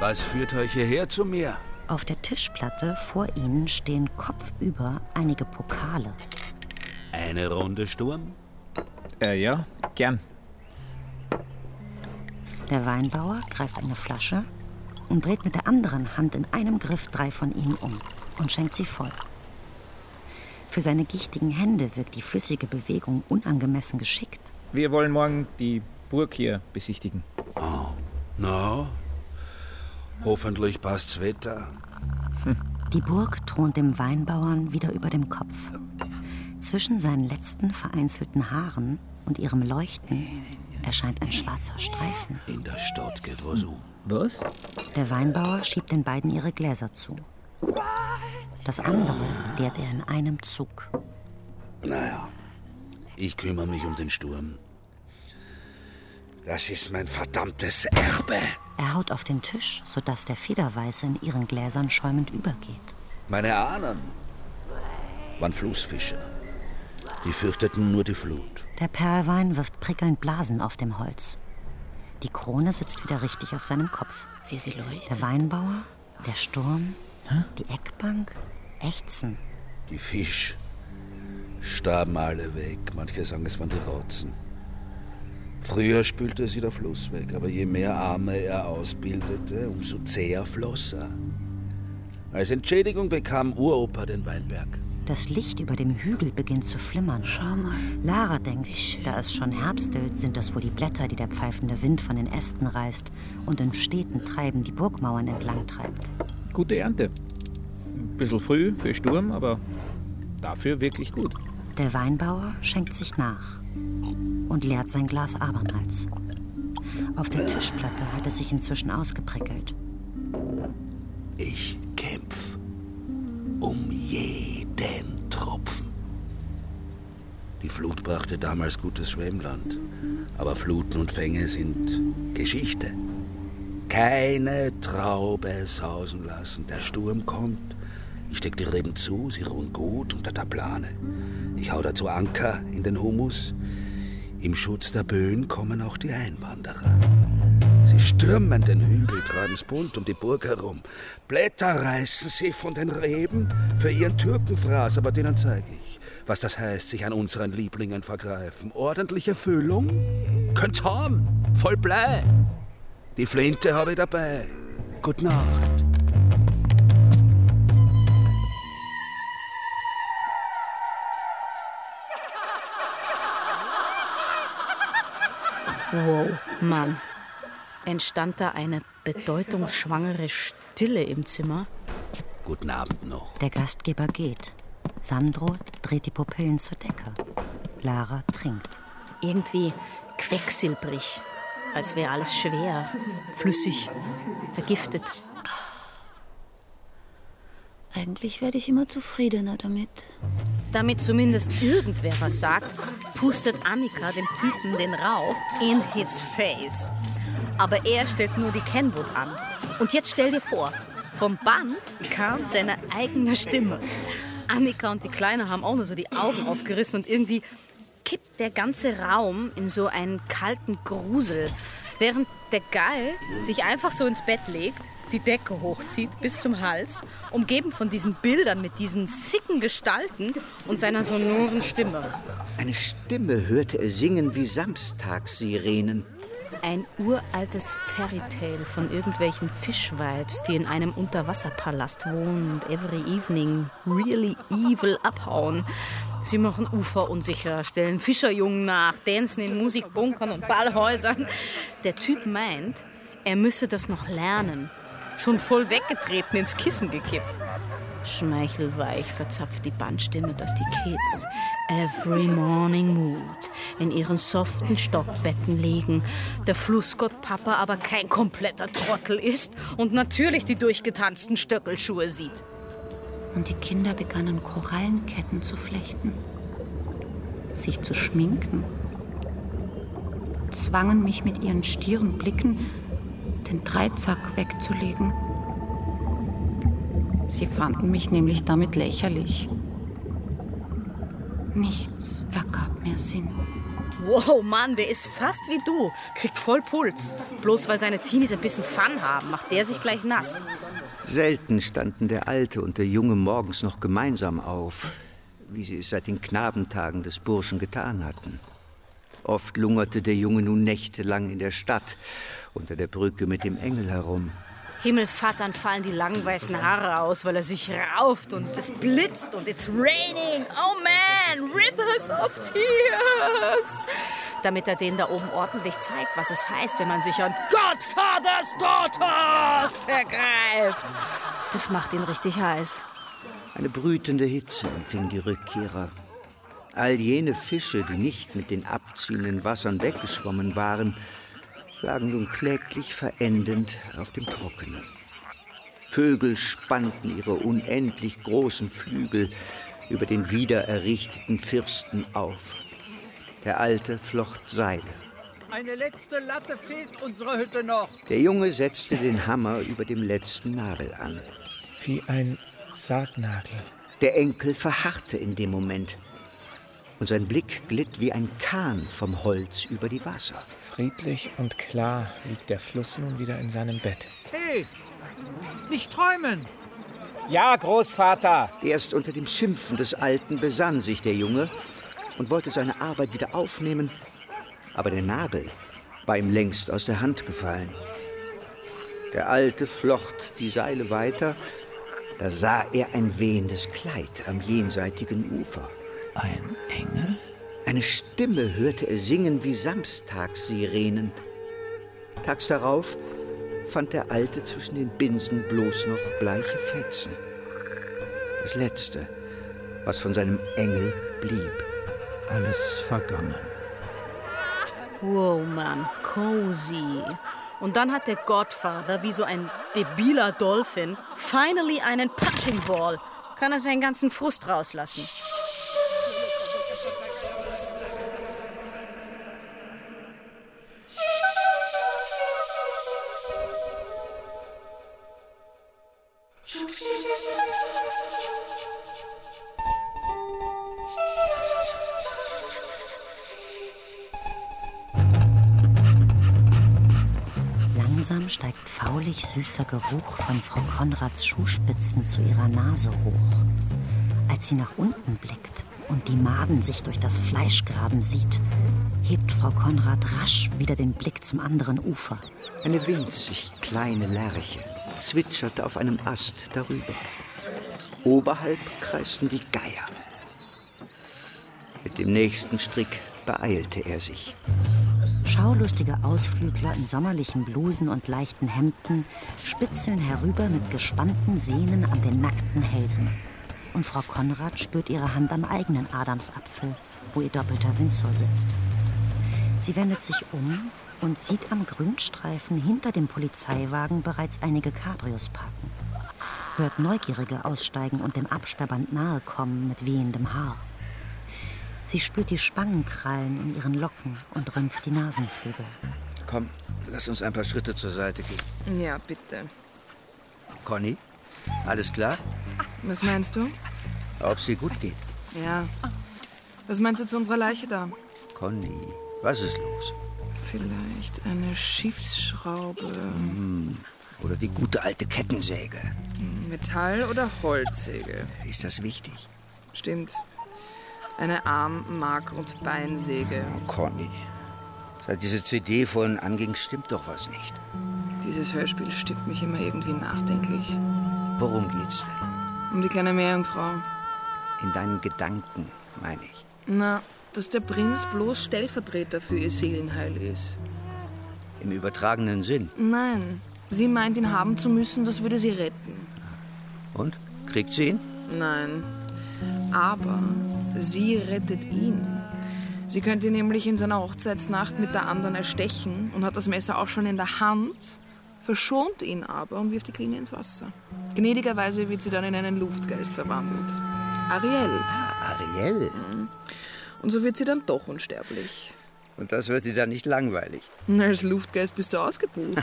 Was führt euch hierher zu mir? Auf der Tischplatte vor ihnen stehen kopfüber einige Pokale. Eine Runde Sturm? Äh, ja, gern. Der Weinbauer greift eine Flasche und dreht mit der anderen Hand in einem Griff drei von ihnen um und schenkt sie voll. Für seine gichtigen Hände wirkt die flüssige Bewegung unangemessen geschickt. Wir wollen morgen die Burg hier besichtigen. Oh, na, hoffentlich passt's Wetter. Die Burg thront dem Weinbauern wieder über dem Kopf. Zwischen seinen letzten vereinzelten Haaren und ihrem Leuchten erscheint ein schwarzer Streifen. In der Stadt geht was um. Was? Der Weinbauer schiebt den beiden ihre Gläser zu. Das andere leert er in einem Zug. Naja, ich kümmere mich um den Sturm. Das ist mein verdammtes Erbe. Er haut auf den Tisch, sodass der Federweiße in ihren Gläsern schäumend übergeht. Meine Ahnen waren Flussfischer. Die fürchteten nur die Flut. Der Perlwein wirft prickelnd Blasen auf dem Holz. Die Krone sitzt wieder richtig auf seinem Kopf. Wie sie leuchtet. Der Weinbauer, der Sturm, die Eckbank, ächzen. Die Fisch starben alle weg. Manche sagen, es waren die Rotzen. Früher spülte sie der Fluss weg, aber je mehr Arme er ausbildete, umso zäher floss er. Als Entschädigung bekam Uropa den Weinberg. Das Licht über dem Hügel beginnt zu flimmern. Schau mal. Lara denkt, da es schon herbstelt, sind das wohl die Blätter, die der pfeifende Wind von den Ästen reißt und in steten Treiben die Burgmauern entlang treibt. Gute Ernte. Ein bisschen früh für Sturm, aber dafür wirklich gut. Der Weinbauer schenkt sich nach und leert sein Glas abermals. Auf der Tischplatte hat es sich inzwischen ausgeprickelt. Ich kämpf um jeden Tropfen. Die Flut brachte damals gutes Schwemmland, aber Fluten und Fänge sind Geschichte. Keine Traube sausen lassen. Der Sturm kommt. Ich steck die Reben zu, sie ruhen gut unter der Plane. Ich hau dazu Anker in den Humus. Im Schutz der Böen kommen auch die Einwanderer. Sie stürmen den Hügel, treiben's bunt um die Burg herum. Blätter reißen sie von den Reben für ihren Türkenfraß, aber denen zeige ich, was das heißt, sich an unseren Lieblingen vergreifen. Ordentliche Füllung? Könnt's haben, voll Blei. Die Flinte habe ich dabei. Gute Nacht. Wow, Mann. Entstand da eine bedeutungsschwangere Stille im Zimmer? Guten Abend noch. Der Gastgeber geht. Sandro dreht die Pupillen zur Decke. Lara trinkt. Irgendwie quecksilbrig. Als wäre alles schwer, flüssig, vergiftet. Eigentlich werde ich immer zufriedener damit. Damit zumindest irgendwer was sagt, pustet Annika dem Typen den Rauch in his face. Aber er stellt nur die Kenwood an. Und jetzt stell dir vor, vom Band kam seine eigene Stimme. Annika und die Kleine haben auch nur so die Augen aufgerissen und irgendwie kippt der ganze Raum in so einen kalten Grusel, während der Gall sich einfach so ins Bett legt, die Decke hochzieht bis zum Hals, umgeben von diesen Bildern mit diesen sicken Gestalten und seiner sonoren Stimme. Eine Stimme hörte er singen wie Samstagssirenen. Ein uraltes Fairytale von irgendwelchen Fischweibs, die in einem Unterwasserpalast wohnen und every evening really evil abhauen. Sie machen Ufer unsicher, stellen Fischerjungen nach, tanzen in Musikbunkern und Ballhäusern. Der Typ meint, er müsse das noch lernen. Schon voll weggetreten, ins Kissen gekippt. Schmeichelweich verzapft die Bandstimme, dass die Kids every morning mood in ihren soften Stockbetten liegen, der Flussgott Papa aber kein kompletter Trottel ist und natürlich die durchgetanzten Stöckelschuhe sieht. Und die Kinder begannen Korallenketten zu flechten, sich zu schminken, zwangen mich mit ihren stieren Blicken, den Dreizack wegzulegen Sie fanden mich nämlich damit lächerlich. Nichts ergab mehr Sinn. Wow, Mann, der ist fast wie du. Kriegt voll Puls. Bloß weil seine Teenies ein bisschen Fun haben, macht der sich gleich nass. Selten standen der Alte und der Junge morgens noch gemeinsam auf, wie sie es seit den Knabentagen des Burschen getan hatten. Oft lungerte der Junge nun nächtelang in der Stadt unter der Brücke mit dem Engel herum. Himmelvattern fallen die langen weißen Haare aus, weil er sich rauft und es blitzt und it's raining. Oh man, rivers of tears. Damit er denen da oben ordentlich zeigt, was es heißt, wenn man sich an Godfather's Daughters vergreift. Das macht ihn richtig heiß. Eine brütende Hitze empfing die Rückkehrer. All jene Fische, die nicht mit den abziehenden Wassern weggeschwommen waren, lagen nun kläglich verendend auf dem Trockenen. Vögel spannten ihre unendlich großen Flügel über den wiedererrichteten Fürsten auf. Der Alte flocht Seile. Eine letzte Latte fehlt unserer Hütte noch. Der Junge setzte den Hammer über dem letzten Nagel an. Wie ein Sargnagel. Der Enkel verharrte in dem Moment. Und sein Blick glitt wie ein Kahn vom Holz über die Wasser. Friedlich und klar liegt der Fluss nun wieder in seinem Bett. Hey, nicht träumen! Ja, Großvater! Erst unter dem Schimpfen des Alten besann sich der Junge und wollte seine Arbeit wieder aufnehmen, aber der Nagel war ihm längst aus der Hand gefallen. Der Alte flocht die Seile weiter, da sah er ein wehendes Kleid am jenseitigen Ufer. Ein Engel? Eine Stimme hörte er singen wie Samstagssirenen. Tags darauf fand der Alte zwischen den Binsen bloß noch bleiche Fetzen. Das Letzte, was von seinem Engel blieb. Alles vergangen. Wow, Mann, cozy. Und dann hat der Godfather, wie so ein debiler Dolphin, finally einen Punching Ball. Kann er seinen ganzen Frust rauslassen. Langsam steigt faulig süßer Geruch von Frau Konrads Schuhspitzen zu ihrer Nase hoch. Als sie nach unten blickt und die Maden sich durch das Fleisch graben sieht, hebt Frau Konrad rasch wieder den Blick zum anderen Ufer. Eine winzig kleine Lerche zwitscherte auf einem Ast darüber. Oberhalb kreisten die Geier. Mit dem nächsten Strick beeilte er sich. Schaulustige Ausflügler in sommerlichen Blusen und leichten Hemden spitzeln herüber mit gespannten Sehnen an den nackten Hälsen. Und Frau Konrad spürt ihre Hand am eigenen Adamsapfel, wo ihr doppelter Windsor sitzt. Sie wendet sich um und sieht am Grünstreifen hinter dem Polizeiwagen bereits einige Cabrios parken. Hört Neugierige aussteigen und dem Absperrband nahe kommen mit wehendem Haar. Sie spürt die Spangenkrallen in ihren Locken und rümpft die Nasenflügel. Komm, lass uns ein paar Schritte zur Seite gehen. Ja, bitte. Conny, alles klar? Was meinst du? Ob sie gut geht? Ja. Was meinst du zu unserer Leiche da? Conny, was ist los? Vielleicht eine Schiffsschraube. Hm. Oder die gute alte Kettensäge. Metall- oder Holzsäge? Ist das wichtig? Stimmt. Eine Arm-, Mark- und Beinsäge. Oh, Conny, seit diese CD vorhin anging, stimmt doch was nicht. Dieses Hörspiel stimmt mich immer irgendwie nachdenklich. Worum geht's denn? Um die kleine Meerjungfrau. In deinen Gedanken, meine ich. Na, dass der Prinz bloß Stellvertreter für ihr Seelenheil ist. Im übertragenen Sinn. Nein, sie meint, ihn haben zu müssen, das würde sie retten. Und? Kriegt sie ihn? Nein. Aber sie rettet ihn. Sie könnte ihn nämlich in seiner Hochzeitsnacht mit der anderen erstechen und hat das Messer auch schon in der Hand, verschont ihn aber und wirft die Klinge ins Wasser. Gnädigerweise wird sie dann in einen Luftgeist verwandelt. Ariel. Ah, Ariel? Und so wird sie dann doch unsterblich. Und das wird sie dann nicht langweilig. Na, als Luftgeist bist du ausgebucht.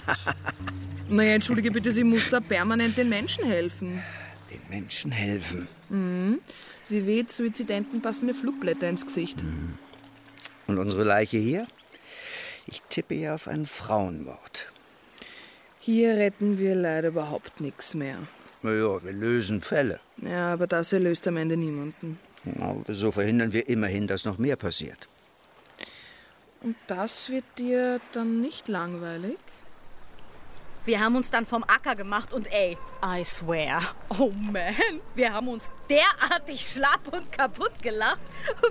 naja, entschuldige bitte, sie muss da permanent den Menschen helfen. Den Menschen helfen? Mhm. Sie weht Suizidenten passende Flugblätter ins Gesicht. Mhm. Und unsere Leiche hier? Ich tippe ja auf einen Frauenmord. Hier retten wir leider überhaupt nichts mehr. Naja, wir lösen Fälle. Ja, aber das erlöst am Ende niemanden. Aber so verhindern wir immerhin, dass noch mehr passiert. Und das wird dir dann nicht langweilig? Wir haben uns dann vom Acker gemacht und ey, I swear, oh man, wir haben uns derartig schlapp und kaputt gelacht.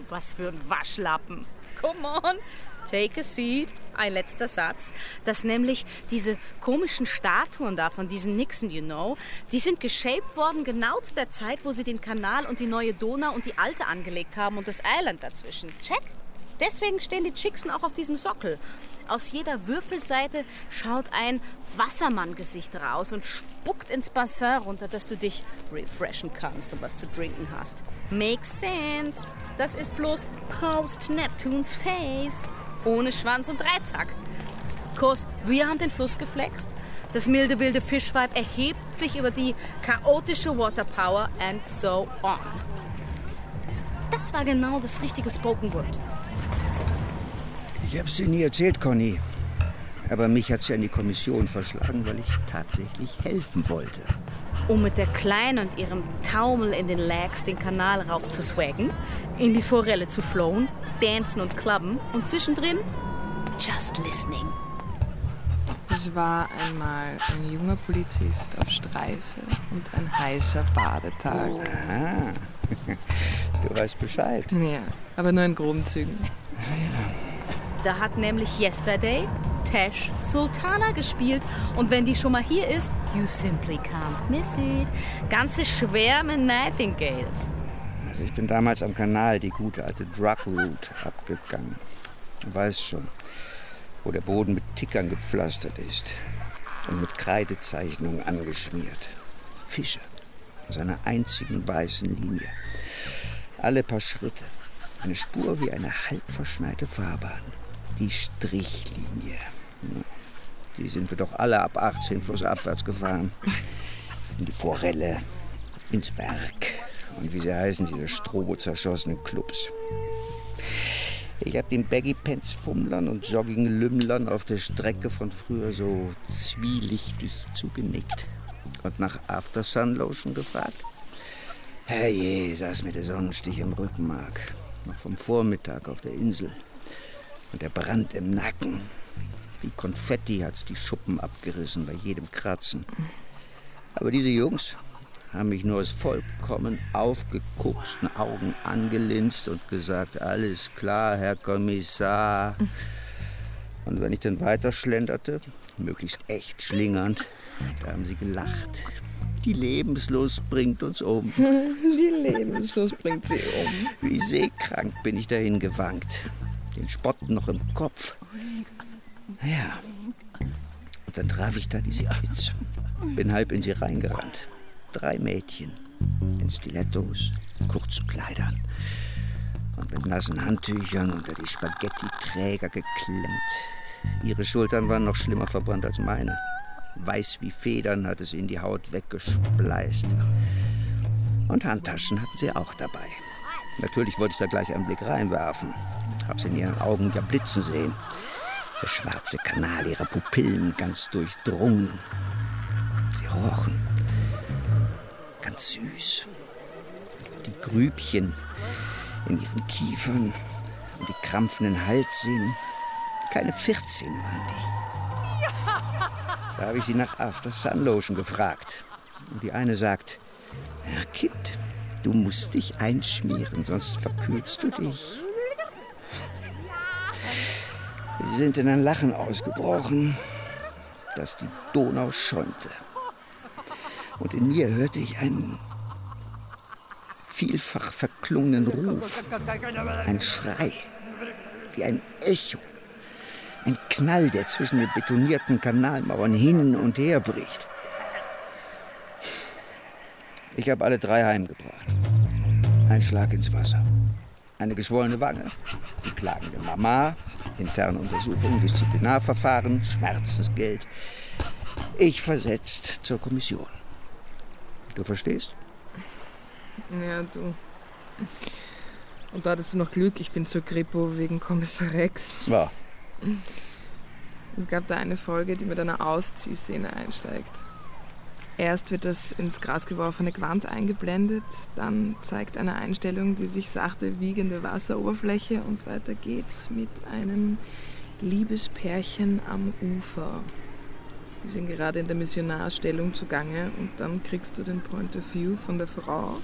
Was für ein Waschlappen. Come on, take a seat. Ein letzter Satz. Dass nämlich diese komischen Statuen da von diesen Nixon, you know, die sind geshaped worden genau zu der Zeit, wo sie den Kanal und die neue Donau und die alte angelegt haben und das Island dazwischen. Check. Deswegen stehen die Chicksen auch auf diesem Sockel. Aus jeder Würfelseite schaut ein Wassermann-Gesicht raus und spuckt ins Bassin runter, dass du dich refreshen kannst und was zu trinken hast. Makes sense. Das ist bloß Post-Neptunes Face. Ohne Schwanz und Dreizack. Kurs, wir haben den Fluss geflext. Das milde, wilde Fischweib erhebt sich über die chaotische Waterpower and so on. Das war genau das richtige Spoken Word. Ich hab's dir nie erzählt, Conny. Aber mich hat's ja in die Kommission verschlagen, weil ich tatsächlich helfen wollte. Um mit der Kleinen und ihrem Taumel in den Lags den Kanal rauf zu swaggen, in die Forelle zu flowen, dancen und clubben und zwischendrin just listening. Es war einmal ein junger Polizist auf Streife und ein heißer Badetag. Aha. Du weißt Bescheid. Ja, aber nur in groben Zügen. Da hat nämlich Yesterday Tash Sultana gespielt. Und wenn die schon mal hier ist, you simply can't miss it. Ganze Schwärme Nightingales. Also ich bin damals am Kanal die gute alte Drug Route abgegangen. Du weißt schon, wo der Boden mit Tickern gepflastert ist und mit Kreidezeichnungen angeschmiert. Fische aus einer einzigen weißen Linie. Alle paar Schritte. Eine Spur wie eine halb verschneite Fahrbahn. Die Strichlinie. Die sind wir doch alle ab 18 flussabwärts gefahren. In die Forelle, ins Werk und wie sie heißen, diese strobo-zerschossenen Clubs. Ich hab den Baggy-Pants-Fummlern und Jogging-Lümmlern auf der Strecke von früher so zwielichtig zugenickt und nach After-Sun-Lotion gefragt. Herrje, saß mir der Sonnenstich im Rückenmark. Noch vom Vormittag auf der Insel. Und der Brand im Nacken. Wie Konfetti hat's die Schuppen abgerissen bei jedem Kratzen. Aber diese Jungs haben mich nur aus vollkommen aufgegucksten Augen angelinst und gesagt, alles klar, Herr Kommissar. Und wenn ich dann weiter schlenderte, möglichst echt schlingernd, da haben sie gelacht. Die Lebenslust bringt uns um. Die Lebenslust bringt sie um. Wie seekrank bin ich dahin gewankt. Den Spott noch im Kopf. Ja. Und dann traf ich da diese Kids. Bin halb in sie reingerannt. Drei Mädchen. In Stilettos, kurzen Kleidern. Und mit nassen Handtüchern unter die Spaghetti-Träger geklemmt. Ihre Schultern waren noch schlimmer verbrannt als meine. Weiß wie Federn hat es in die Haut weggespleißt. Und Handtaschen hatten sie auch dabei. Natürlich wollte ich da gleich einen Blick reinwerfen. Hab's in ihren Augen ja blitzen sehen. Der schwarze Kanal ihrer Pupillen ganz durchdrungen. Sie rochen. Ganz süß. Die Grübchen in ihren Kiefern und die krampfenden Halssehnen. Keine 14 waren die. Da habe ich sie nach After Sun Lotion gefragt. Und die eine sagt, ja, Kind, du musst dich einschmieren, sonst verkühlst du dich. Sie sind in ein Lachen ausgebrochen, das die Donau schäumte. Und in mir hörte ich einen vielfach verklungenen Ruf, ein Schrei, wie ein Echo, ein Knall, der zwischen den betonierten Kanalmauern hin und her bricht. Ich habe alle drei heimgebracht. Ein Schlag ins Wasser. Eine geschwollene Wange. Die klagende Mama. Interne Untersuchung, Disziplinarverfahren, Schmerzensgeld. Ich versetzt zur Kommission. Du verstehst? Ja, du. Und da hattest du noch Glück, ich bin zur Kripo wegen Kommissar Rex. Ja. Es gab da eine Folge, die mit einer Ausziehszene einsteigt. Erst wird das ins Gras geworfene Gewand eingeblendet, dann zeigt eine Einstellung die sich sachte wiegende Wasseroberfläche und weiter geht's mit einem Liebespärchen am Ufer. Die sind gerade in der Missionarstellung zugange und dann kriegst du den Point of View von der Frau,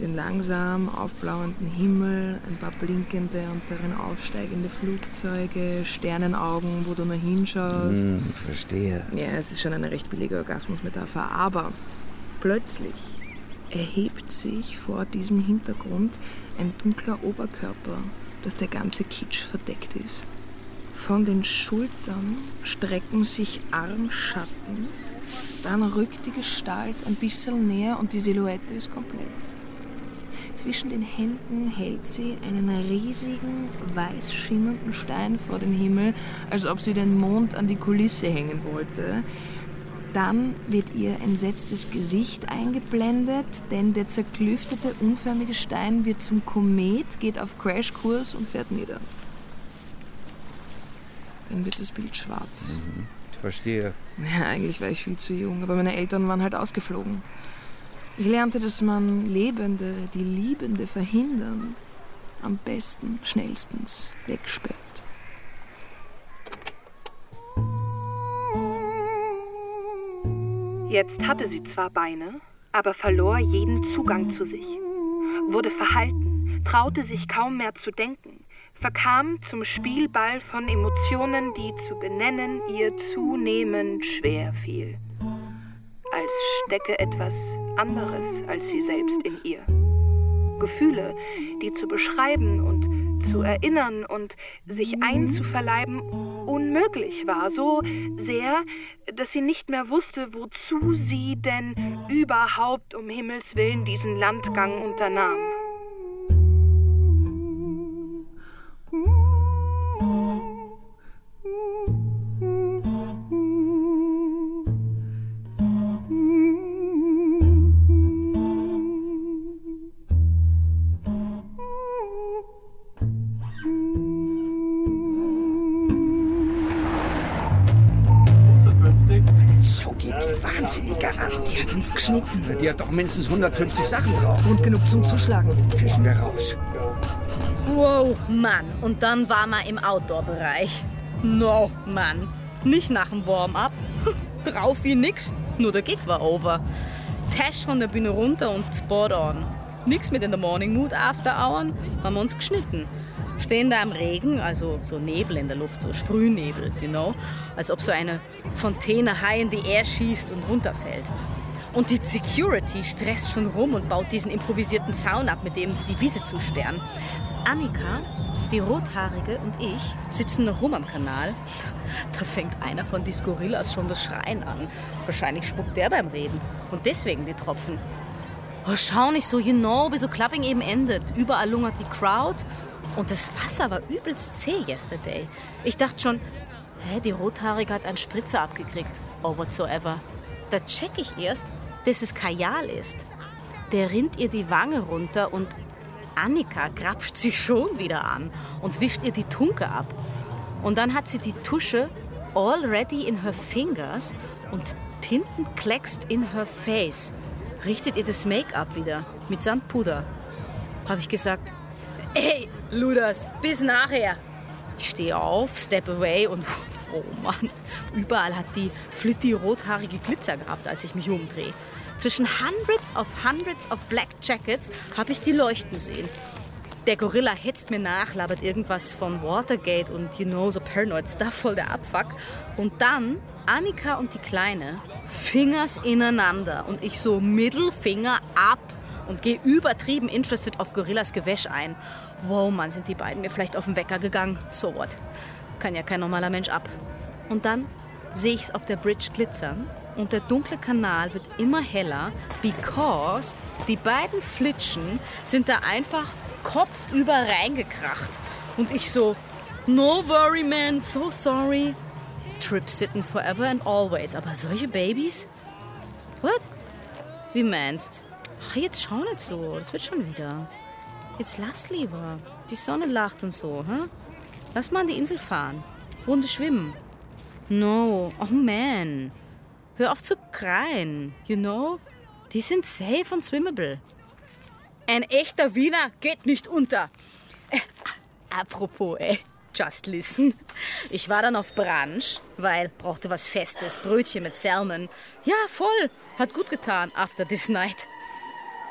den langsam aufblauenden Himmel, ein paar blinkende und darin aufsteigende Flugzeuge, Sternenaugen, wo du nur hinschaust. Hm, verstehe. Ja, es ist schon eine recht billige Orgasmusmetapher, aber plötzlich erhebt sich vor diesem Hintergrund ein dunkler Oberkörper, dass der ganze Kitsch verdeckt ist. Von den Schultern strecken sich Armschatten, dann rückt die Gestalt ein bisschen näher und die Silhouette ist komplett. Zwischen den Händen hält sie einen riesigen, weiß schimmernden Stein vor den Himmel, als ob sie den Mond an die Kulisse hängen wollte. Dann wird ihr entsetztes Gesicht eingeblendet, denn der zerklüftete, unförmige Stein wird zum Komet, geht auf Crashkurs und fährt nieder. Dann wird das Bild schwarz. Mhm, ich verstehe. Ja, eigentlich war ich viel zu jung, aber meine Eltern waren halt ausgeflogen. Ich lernte, dass man Lebende, die Liebende verhindern, am besten, schnellstens wegsperrt. Jetzt hatte sie zwar Beine, aber verlor jeden Zugang zu sich, wurde verhalten, traute sich kaum mehr zu denken, verkam zum Spielball von Emotionen, die zu benennen ihr zunehmend schwer fiel, als stecke etwas anderes als sie selbst in ihr. Gefühle, die zu beschreiben und zu erinnern und sich einzuverleiben unmöglich war, so sehr, dass sie nicht mehr wusste, wozu sie denn überhaupt um Himmels willen diesen Landgang unternahm. Die geschnitten. Die hat doch mindestens 150 Sachen drauf. Grund genug zum Zuschlagen. Fischen wir raus. Wow, Mann. Und dann waren wir im Outdoor-Bereich. No, Mann. Nicht nach dem Warm-up. Drauf wie nix. Nur der Gig war over. Tash von der Bühne runter und spot on. Nix mit in der Morning Mood After Hours, haben wir uns geschnitten. Stehen da im Regen, also so Nebel in der Luft, so Sprühnebel, you know, als ob so eine Fontäne high in the air schießt und runterfällt. Und die Security stresst schon rum und baut diesen improvisierten Zaun ab, mit dem sie die Wiese zusperren. Annika, die Rothaarige und ich sitzen noch rum am Kanal. Da fängt einer von die Gorillas schon das Schreien an. Wahrscheinlich spuckt der beim Reden. Und deswegen die Tropfen. Oh, schau nicht so, know, wie so Clubbing eben endet. Überall lungert die Crowd. Und das Wasser war übelst zäh yesterday. Ich dachte schon, hä, die Rothaarige hat einen Spritzer abgekriegt. Or whatsoever. Da check ich erst, dass es Kajal ist. Der rinnt ihr die Wange runter und Annika grapscht sie schon wieder an und wischt ihr die Tunke ab. Und dann hat sie die Tusche already in her fingers und Tinten kleckst in her face. Richtet ihr das Make-up wieder mit Sandpuder. Habe ich gesagt, Ey, Ludas, bis nachher. Ich stehe auf, step away und oh Mann, überall hat die Flitti rothaarige Glitzer gehabt, als ich mich umdrehe. Zwischen hundreds of hundreds of black jackets habe ich die leuchten sehen. Der Gorilla hetzt mir nach, labert irgendwas von Watergate und you know, so paranoid stuff, voll der Abfuck. Und dann Annika und die Kleine, Fingers ineinander und ich so Mittelfinger ab und gehe übertrieben interested auf Gorillas Gewäsch ein. Wow, Mann, sind die beiden mir vielleicht auf den Wecker gegangen. So what? Kann ja kein normaler Mensch ab. Und dann sehe ich es auf der Bridge glitzern und der dunkle Kanal wird immer heller, because die beiden Flitschen sind da einfach kopfüber reingekracht. Und ich so, no worry man, so sorry. Trip sitten forever and always. Aber solche Babys? What? Wie meinst? Ach, jetzt schau nicht so, das wird schon wieder. Jetzt lass lieber. Die Sonne lacht und so, hä? Lass mal an die Insel fahren. Runde schwimmen. No, oh man. Hör auf zu kreien, you know? Die sind safe und swimmable. Ein echter Wiener geht nicht unter. Äh, apropos, ey, just listen. Ich war dann auf Brunch, weil brauchte was Festes, Brötchen mit Salmon. Ja, voll, hat gut getan after this night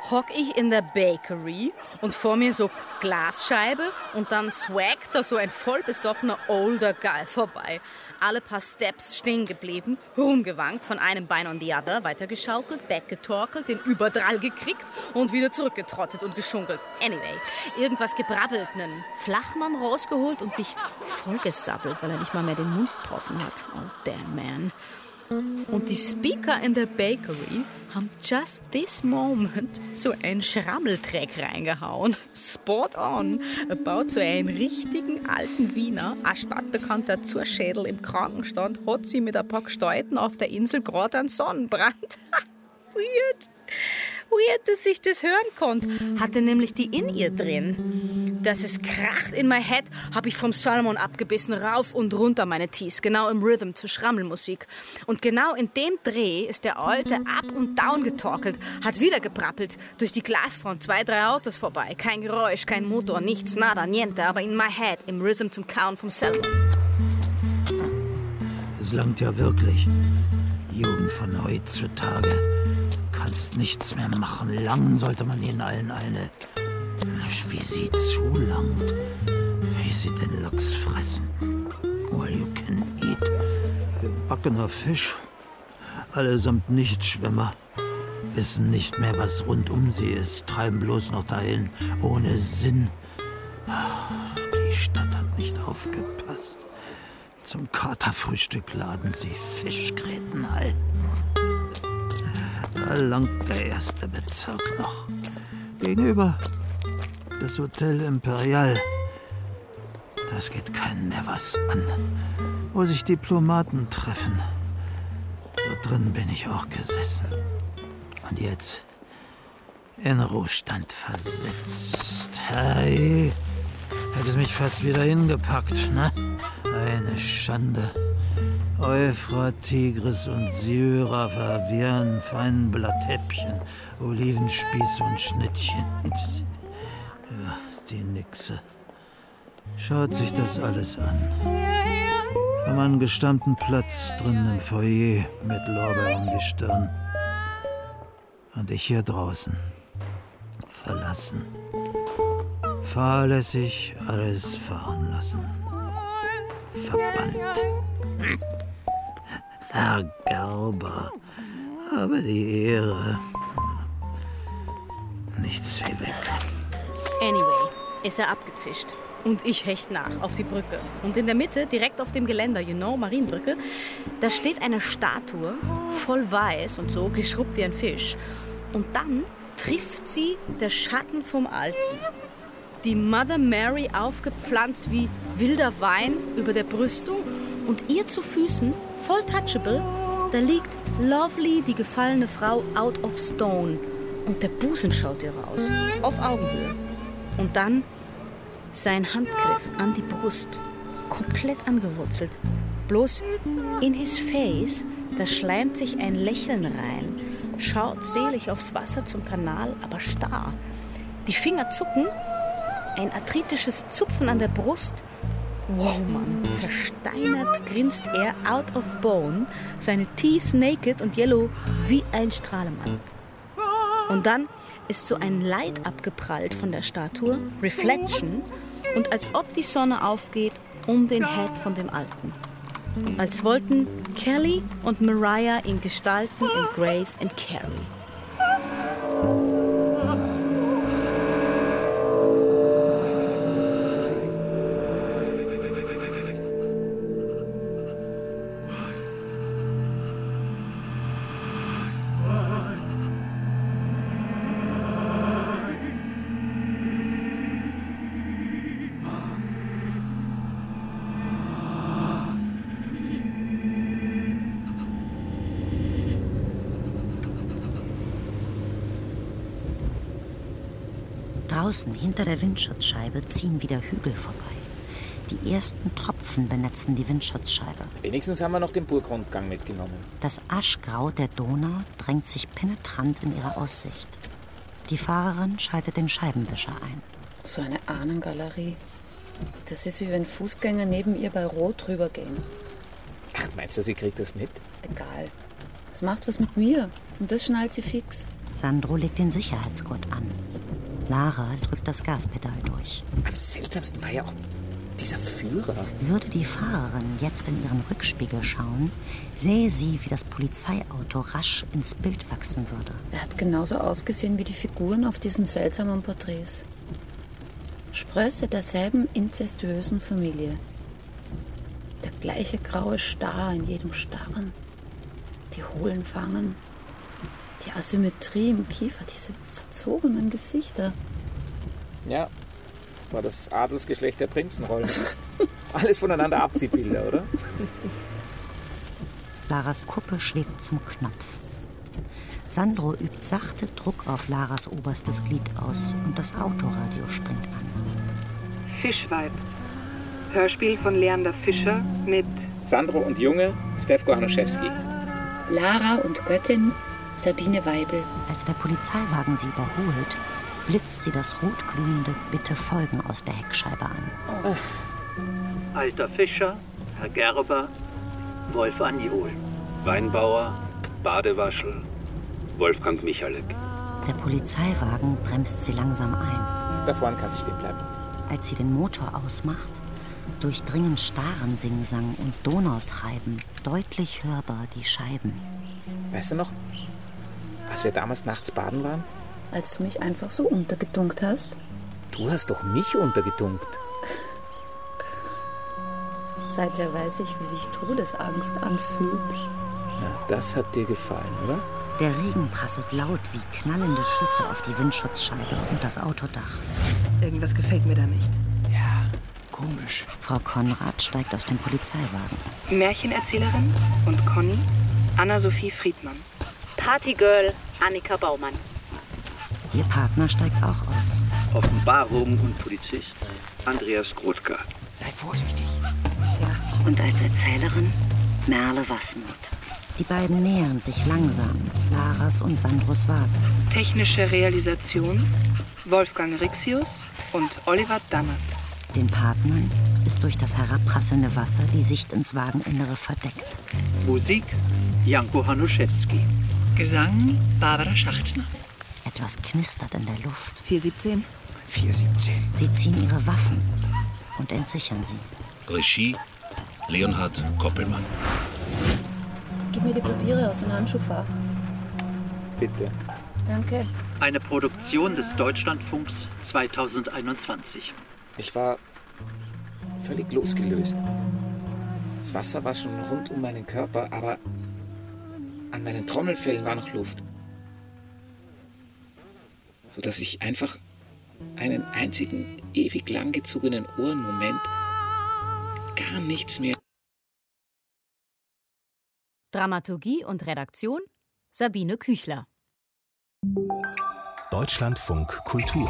hock ich in der Bakery und vor mir so Glasscheibe und dann swagt da so ein voll besoffener older Guy vorbei. Alle paar Steps stehen geblieben, rumgewankt, von einem Bein on the other, weitergeschaukelt, backgetorkelt, den Überdrall gekriegt und wieder zurückgetrottet und geschunkelt. Anyway, irgendwas gebrabbelt, nen Flachmann rausgeholt und sich vollgesabbelt, weil er nicht mal mehr den Mund getroffen hat. Oh, damn man. Und die Speaker in der Bakery haben just this moment so einen Schrammeltrack reingehauen. Spot on. Baut so einen richtigen alten Wiener, ein stadtbekannter Zurschädel im Krankenstand, hat sie mit ein paar Gesteuten auf der Insel gerade einen Sonnenbrand. Weird weird, dass ich das hören konnte. Hatte nämlich die in ihr drin. Dass es kracht in my head, habe ich vom Salmon abgebissen, rauf und runter meine Tees, genau im Rhythm zur Schrammelmusik. Und genau in dem Dreh ist der Alte up und down getorkelt, hat wieder geprappelt, durch die Glasfront zwei, drei Autos vorbei. Kein Geräusch, kein Motor, nichts, nada, niente, aber in my head, im Rhythm zum Count vom Salmon. Es langt ja wirklich. Jugend von heutzutage kannst nichts mehr machen. Lang sollte man ihnen allen eine. Wie sie zulangt. Wie sie den Lachs fressen. All you can eat. Gebackener Fisch. Allesamt Nichtschwimmer. Wissen nicht mehr, was rund um sie ist. Treiben bloß noch dahin. Ohne Sinn. Die Stadt hat nicht aufgepasst. Zum Katerfrühstück laden sie Fischgräten halten. Da langt der erste Bezirk noch. Gegenüber das Hotel Imperial. Das geht keinen mehr was an. Wo sich Diplomaten treffen. Dort drin bin ich auch gesessen. Und jetzt in Ruhestand versetzt. Hey, hätte es mich fast wieder hingepackt, ne? Eine Schande. Euphrat, Tigris und Syra verwirren feinen Blatthäppchen, Olivenspieß und Schnittchen. Ja, die Nixe. Schaut sich das alles an. Vom angestammten Platz drinnen im Foyer mit Lorbeer um die Stirn. Und ich hier draußen. Verlassen. Fahrlässig alles fahren lassen. Verbannt. Herr Gerber, habe die Ehre. Nichts wie weg. Anyway, ist er abgezischt. Und ich hecht nach auf die Brücke. Und in der Mitte, direkt auf dem Geländer, you know, Marienbrücke, da steht eine Statue, voll weiß und so, geschrubbt wie ein Fisch. Und dann trifft sie der Schatten vom Alten. Die Mother Mary aufgepflanzt wie wilder Wein über der Brüstung und ihr zu Füßen voll touchable, da liegt Lovely, die gefallene Frau, out of stone. Und der Busen schaut ihr raus. Auf Augenhöhe. Und dann sein Handgriff an die Brust, komplett angewurzelt. Bloß in his face, da schleimt sich ein Lächeln rein, schaut selig aufs Wasser zum Kanal, aber starr. Die Finger zucken, ein arthritisches Zupfen an der Brust. Wow, Mann, versteinert grinst er out of bone, seine Teeth naked und yellow wie ein Strahlemann. Und dann ist so ein Light abgeprallt von der Statue, Reflection, und als ob die Sonne aufgeht um den Head von dem Alten. Als wollten Kelly und Mariah ihn gestalten in Grace and Carrie. Draußen hinter der Windschutzscheibe ziehen wieder Hügel vorbei. Die ersten Tropfen benetzen die Windschutzscheibe. Wenigstens haben wir noch den Burgrundgang mitgenommen. Das Aschgrau der Donau drängt sich penetrant in ihre Aussicht. Die Fahrerin schaltet den Scheibenwischer ein. So eine Ahnengalerie. Das ist wie wenn Fußgänger neben ihr bei Rot rübergehen. Ach, meinst du, sie kriegt das mit? Egal. Es macht was mit mir. Und das schnallt sie fix. Sandro legt den Sicherheitsgurt an. Lara drückt das Gaspedal durch. Am seltsamsten war ja auch dieser Führer. Würde die Fahrerin jetzt in ihren Rückspiegel schauen, sähe sie, wie das Polizeiauto rasch ins Bild wachsen würde. Er hat genauso ausgesehen wie die Figuren auf diesen seltsamen Porträts. Sprösse derselben inzestuösen Familie. Der gleiche graue Star in jedem Starren. Die hohlen Fangen. Die Asymmetrie im Kiefer, diese verzogenen Gesichter. Ja, war das Adelsgeschlecht der Prinzenrollen. Alles voneinander Abziehbilder, oder? Laras Kuppe schlägt zum Knopf. Sandro übt sachte Druck auf Laras oberstes Glied aus und das Autoradio springt an. Fischweib. Hörspiel von Leander Fischer mit Sandro und Junge, Stefko Hanuszewski. Lara und Göttin Sabine Weibel. Als der Polizeiwagen sie überholt, blitzt sie das rotglühende Bitte folgen aus der Heckscheibe an. Alter Fischer, Herr Gerber, Wolf Anjol. Weinbauer, Badewaschel, Wolfgang Michalek. Der Polizeiwagen bremst sie langsam ein. Da vorne kannst du stehen bleiben. Als sie den Motor ausmacht, durchdringen starren Singsang und Donautreiben deutlich hörbar die Scheiben. Weißt du noch, als wir damals nachts baden waren? Als du mich einfach so untergedunkt hast? Du hast doch mich untergedunkt. Seither weiß ich, wie sich Todesangst anfühlt. Na, das hat dir gefallen, oder? Der Regen prasselt laut wie knallende Schüsse auf die Windschutzscheibe und das Autodach. Irgendwas gefällt mir da nicht. Ja, komisch. Frau Konrad steigt aus dem Polizeiwagen. Märchenerzählerin und Conny Anna-Sophie Friedmann. Partygirl Annika Baumann. Ihr Partner steigt auch aus. Offenbarung und Polizist Andreas Grothka. Sei vorsichtig. Und als Erzählerin Merle Wassenmuth. Die beiden nähern sich langsam, Laras und Sandros Wagen. Technische Realisation Wolfgang Rixius und Oliver Dannert. Den Partnern ist durch das herabprasselnde Wasser die Sicht ins Wageninnere verdeckt. Musik Janko Hanuszewski. Gesang Barbara Schachtner. Etwas knistert in der Luft. 417. 417. Sie ziehen ihre Waffen und entsichern sie. Regie Leonhard Koppelmann. Gib mir die Papiere aus dem Handschuhfach. Bitte. Danke. Eine Produktion des Deutschlandfunks 2021. Ich war völlig losgelöst. Das Wasser war schon rund um meinen Körper, aber an meinen Trommelfellen war noch Luft. Sodass ich einfach einen einzigen ewig langgezogenen Ohrenmoment gar nichts mehr. Dramaturgie und Redaktion Sabine Küchler. Deutschlandfunk Kultur.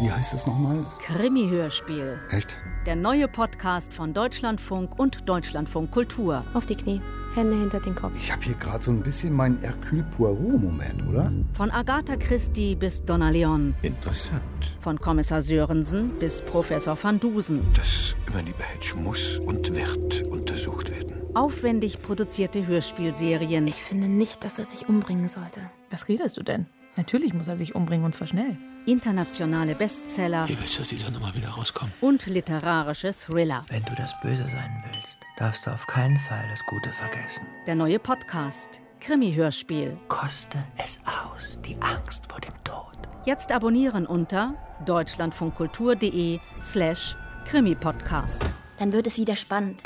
Wie heißt es nochmal? Krimi-Hörspiel. Echt? Der neue Podcast von Deutschlandfunk und Deutschlandfunk Kultur. Auf die Knie, Hände hinter den Kopf. Ich habe hier gerade so ein bisschen meinen Hercule Poirot-Moment, oder? Von Agatha Christie bis Donna Leon. Interessant. Von Kommissar Sörensen bis Professor van Dusen. Das über Hedge muss und wird untersucht werden. Aufwendig produzierte Hörspielserien. Ich finde nicht, dass er sich umbringen sollte. Was redest du denn? Natürlich muss er sich umbringen und zwar schnell. Internationale Bestseller. Wie willst du aus dieser Nummer wieder rauskommen? Und literarische Thriller. Wenn du das Böse sein willst, darfst du auf keinen Fall das Gute vergessen. Der neue Podcast. Krimi-Hörspiel. Koste es aus, die Angst vor dem Tod. Jetzt abonnieren unter deutschlandfunkkultur.de slash Krimi-Podcast. Dann wird es wieder spannend.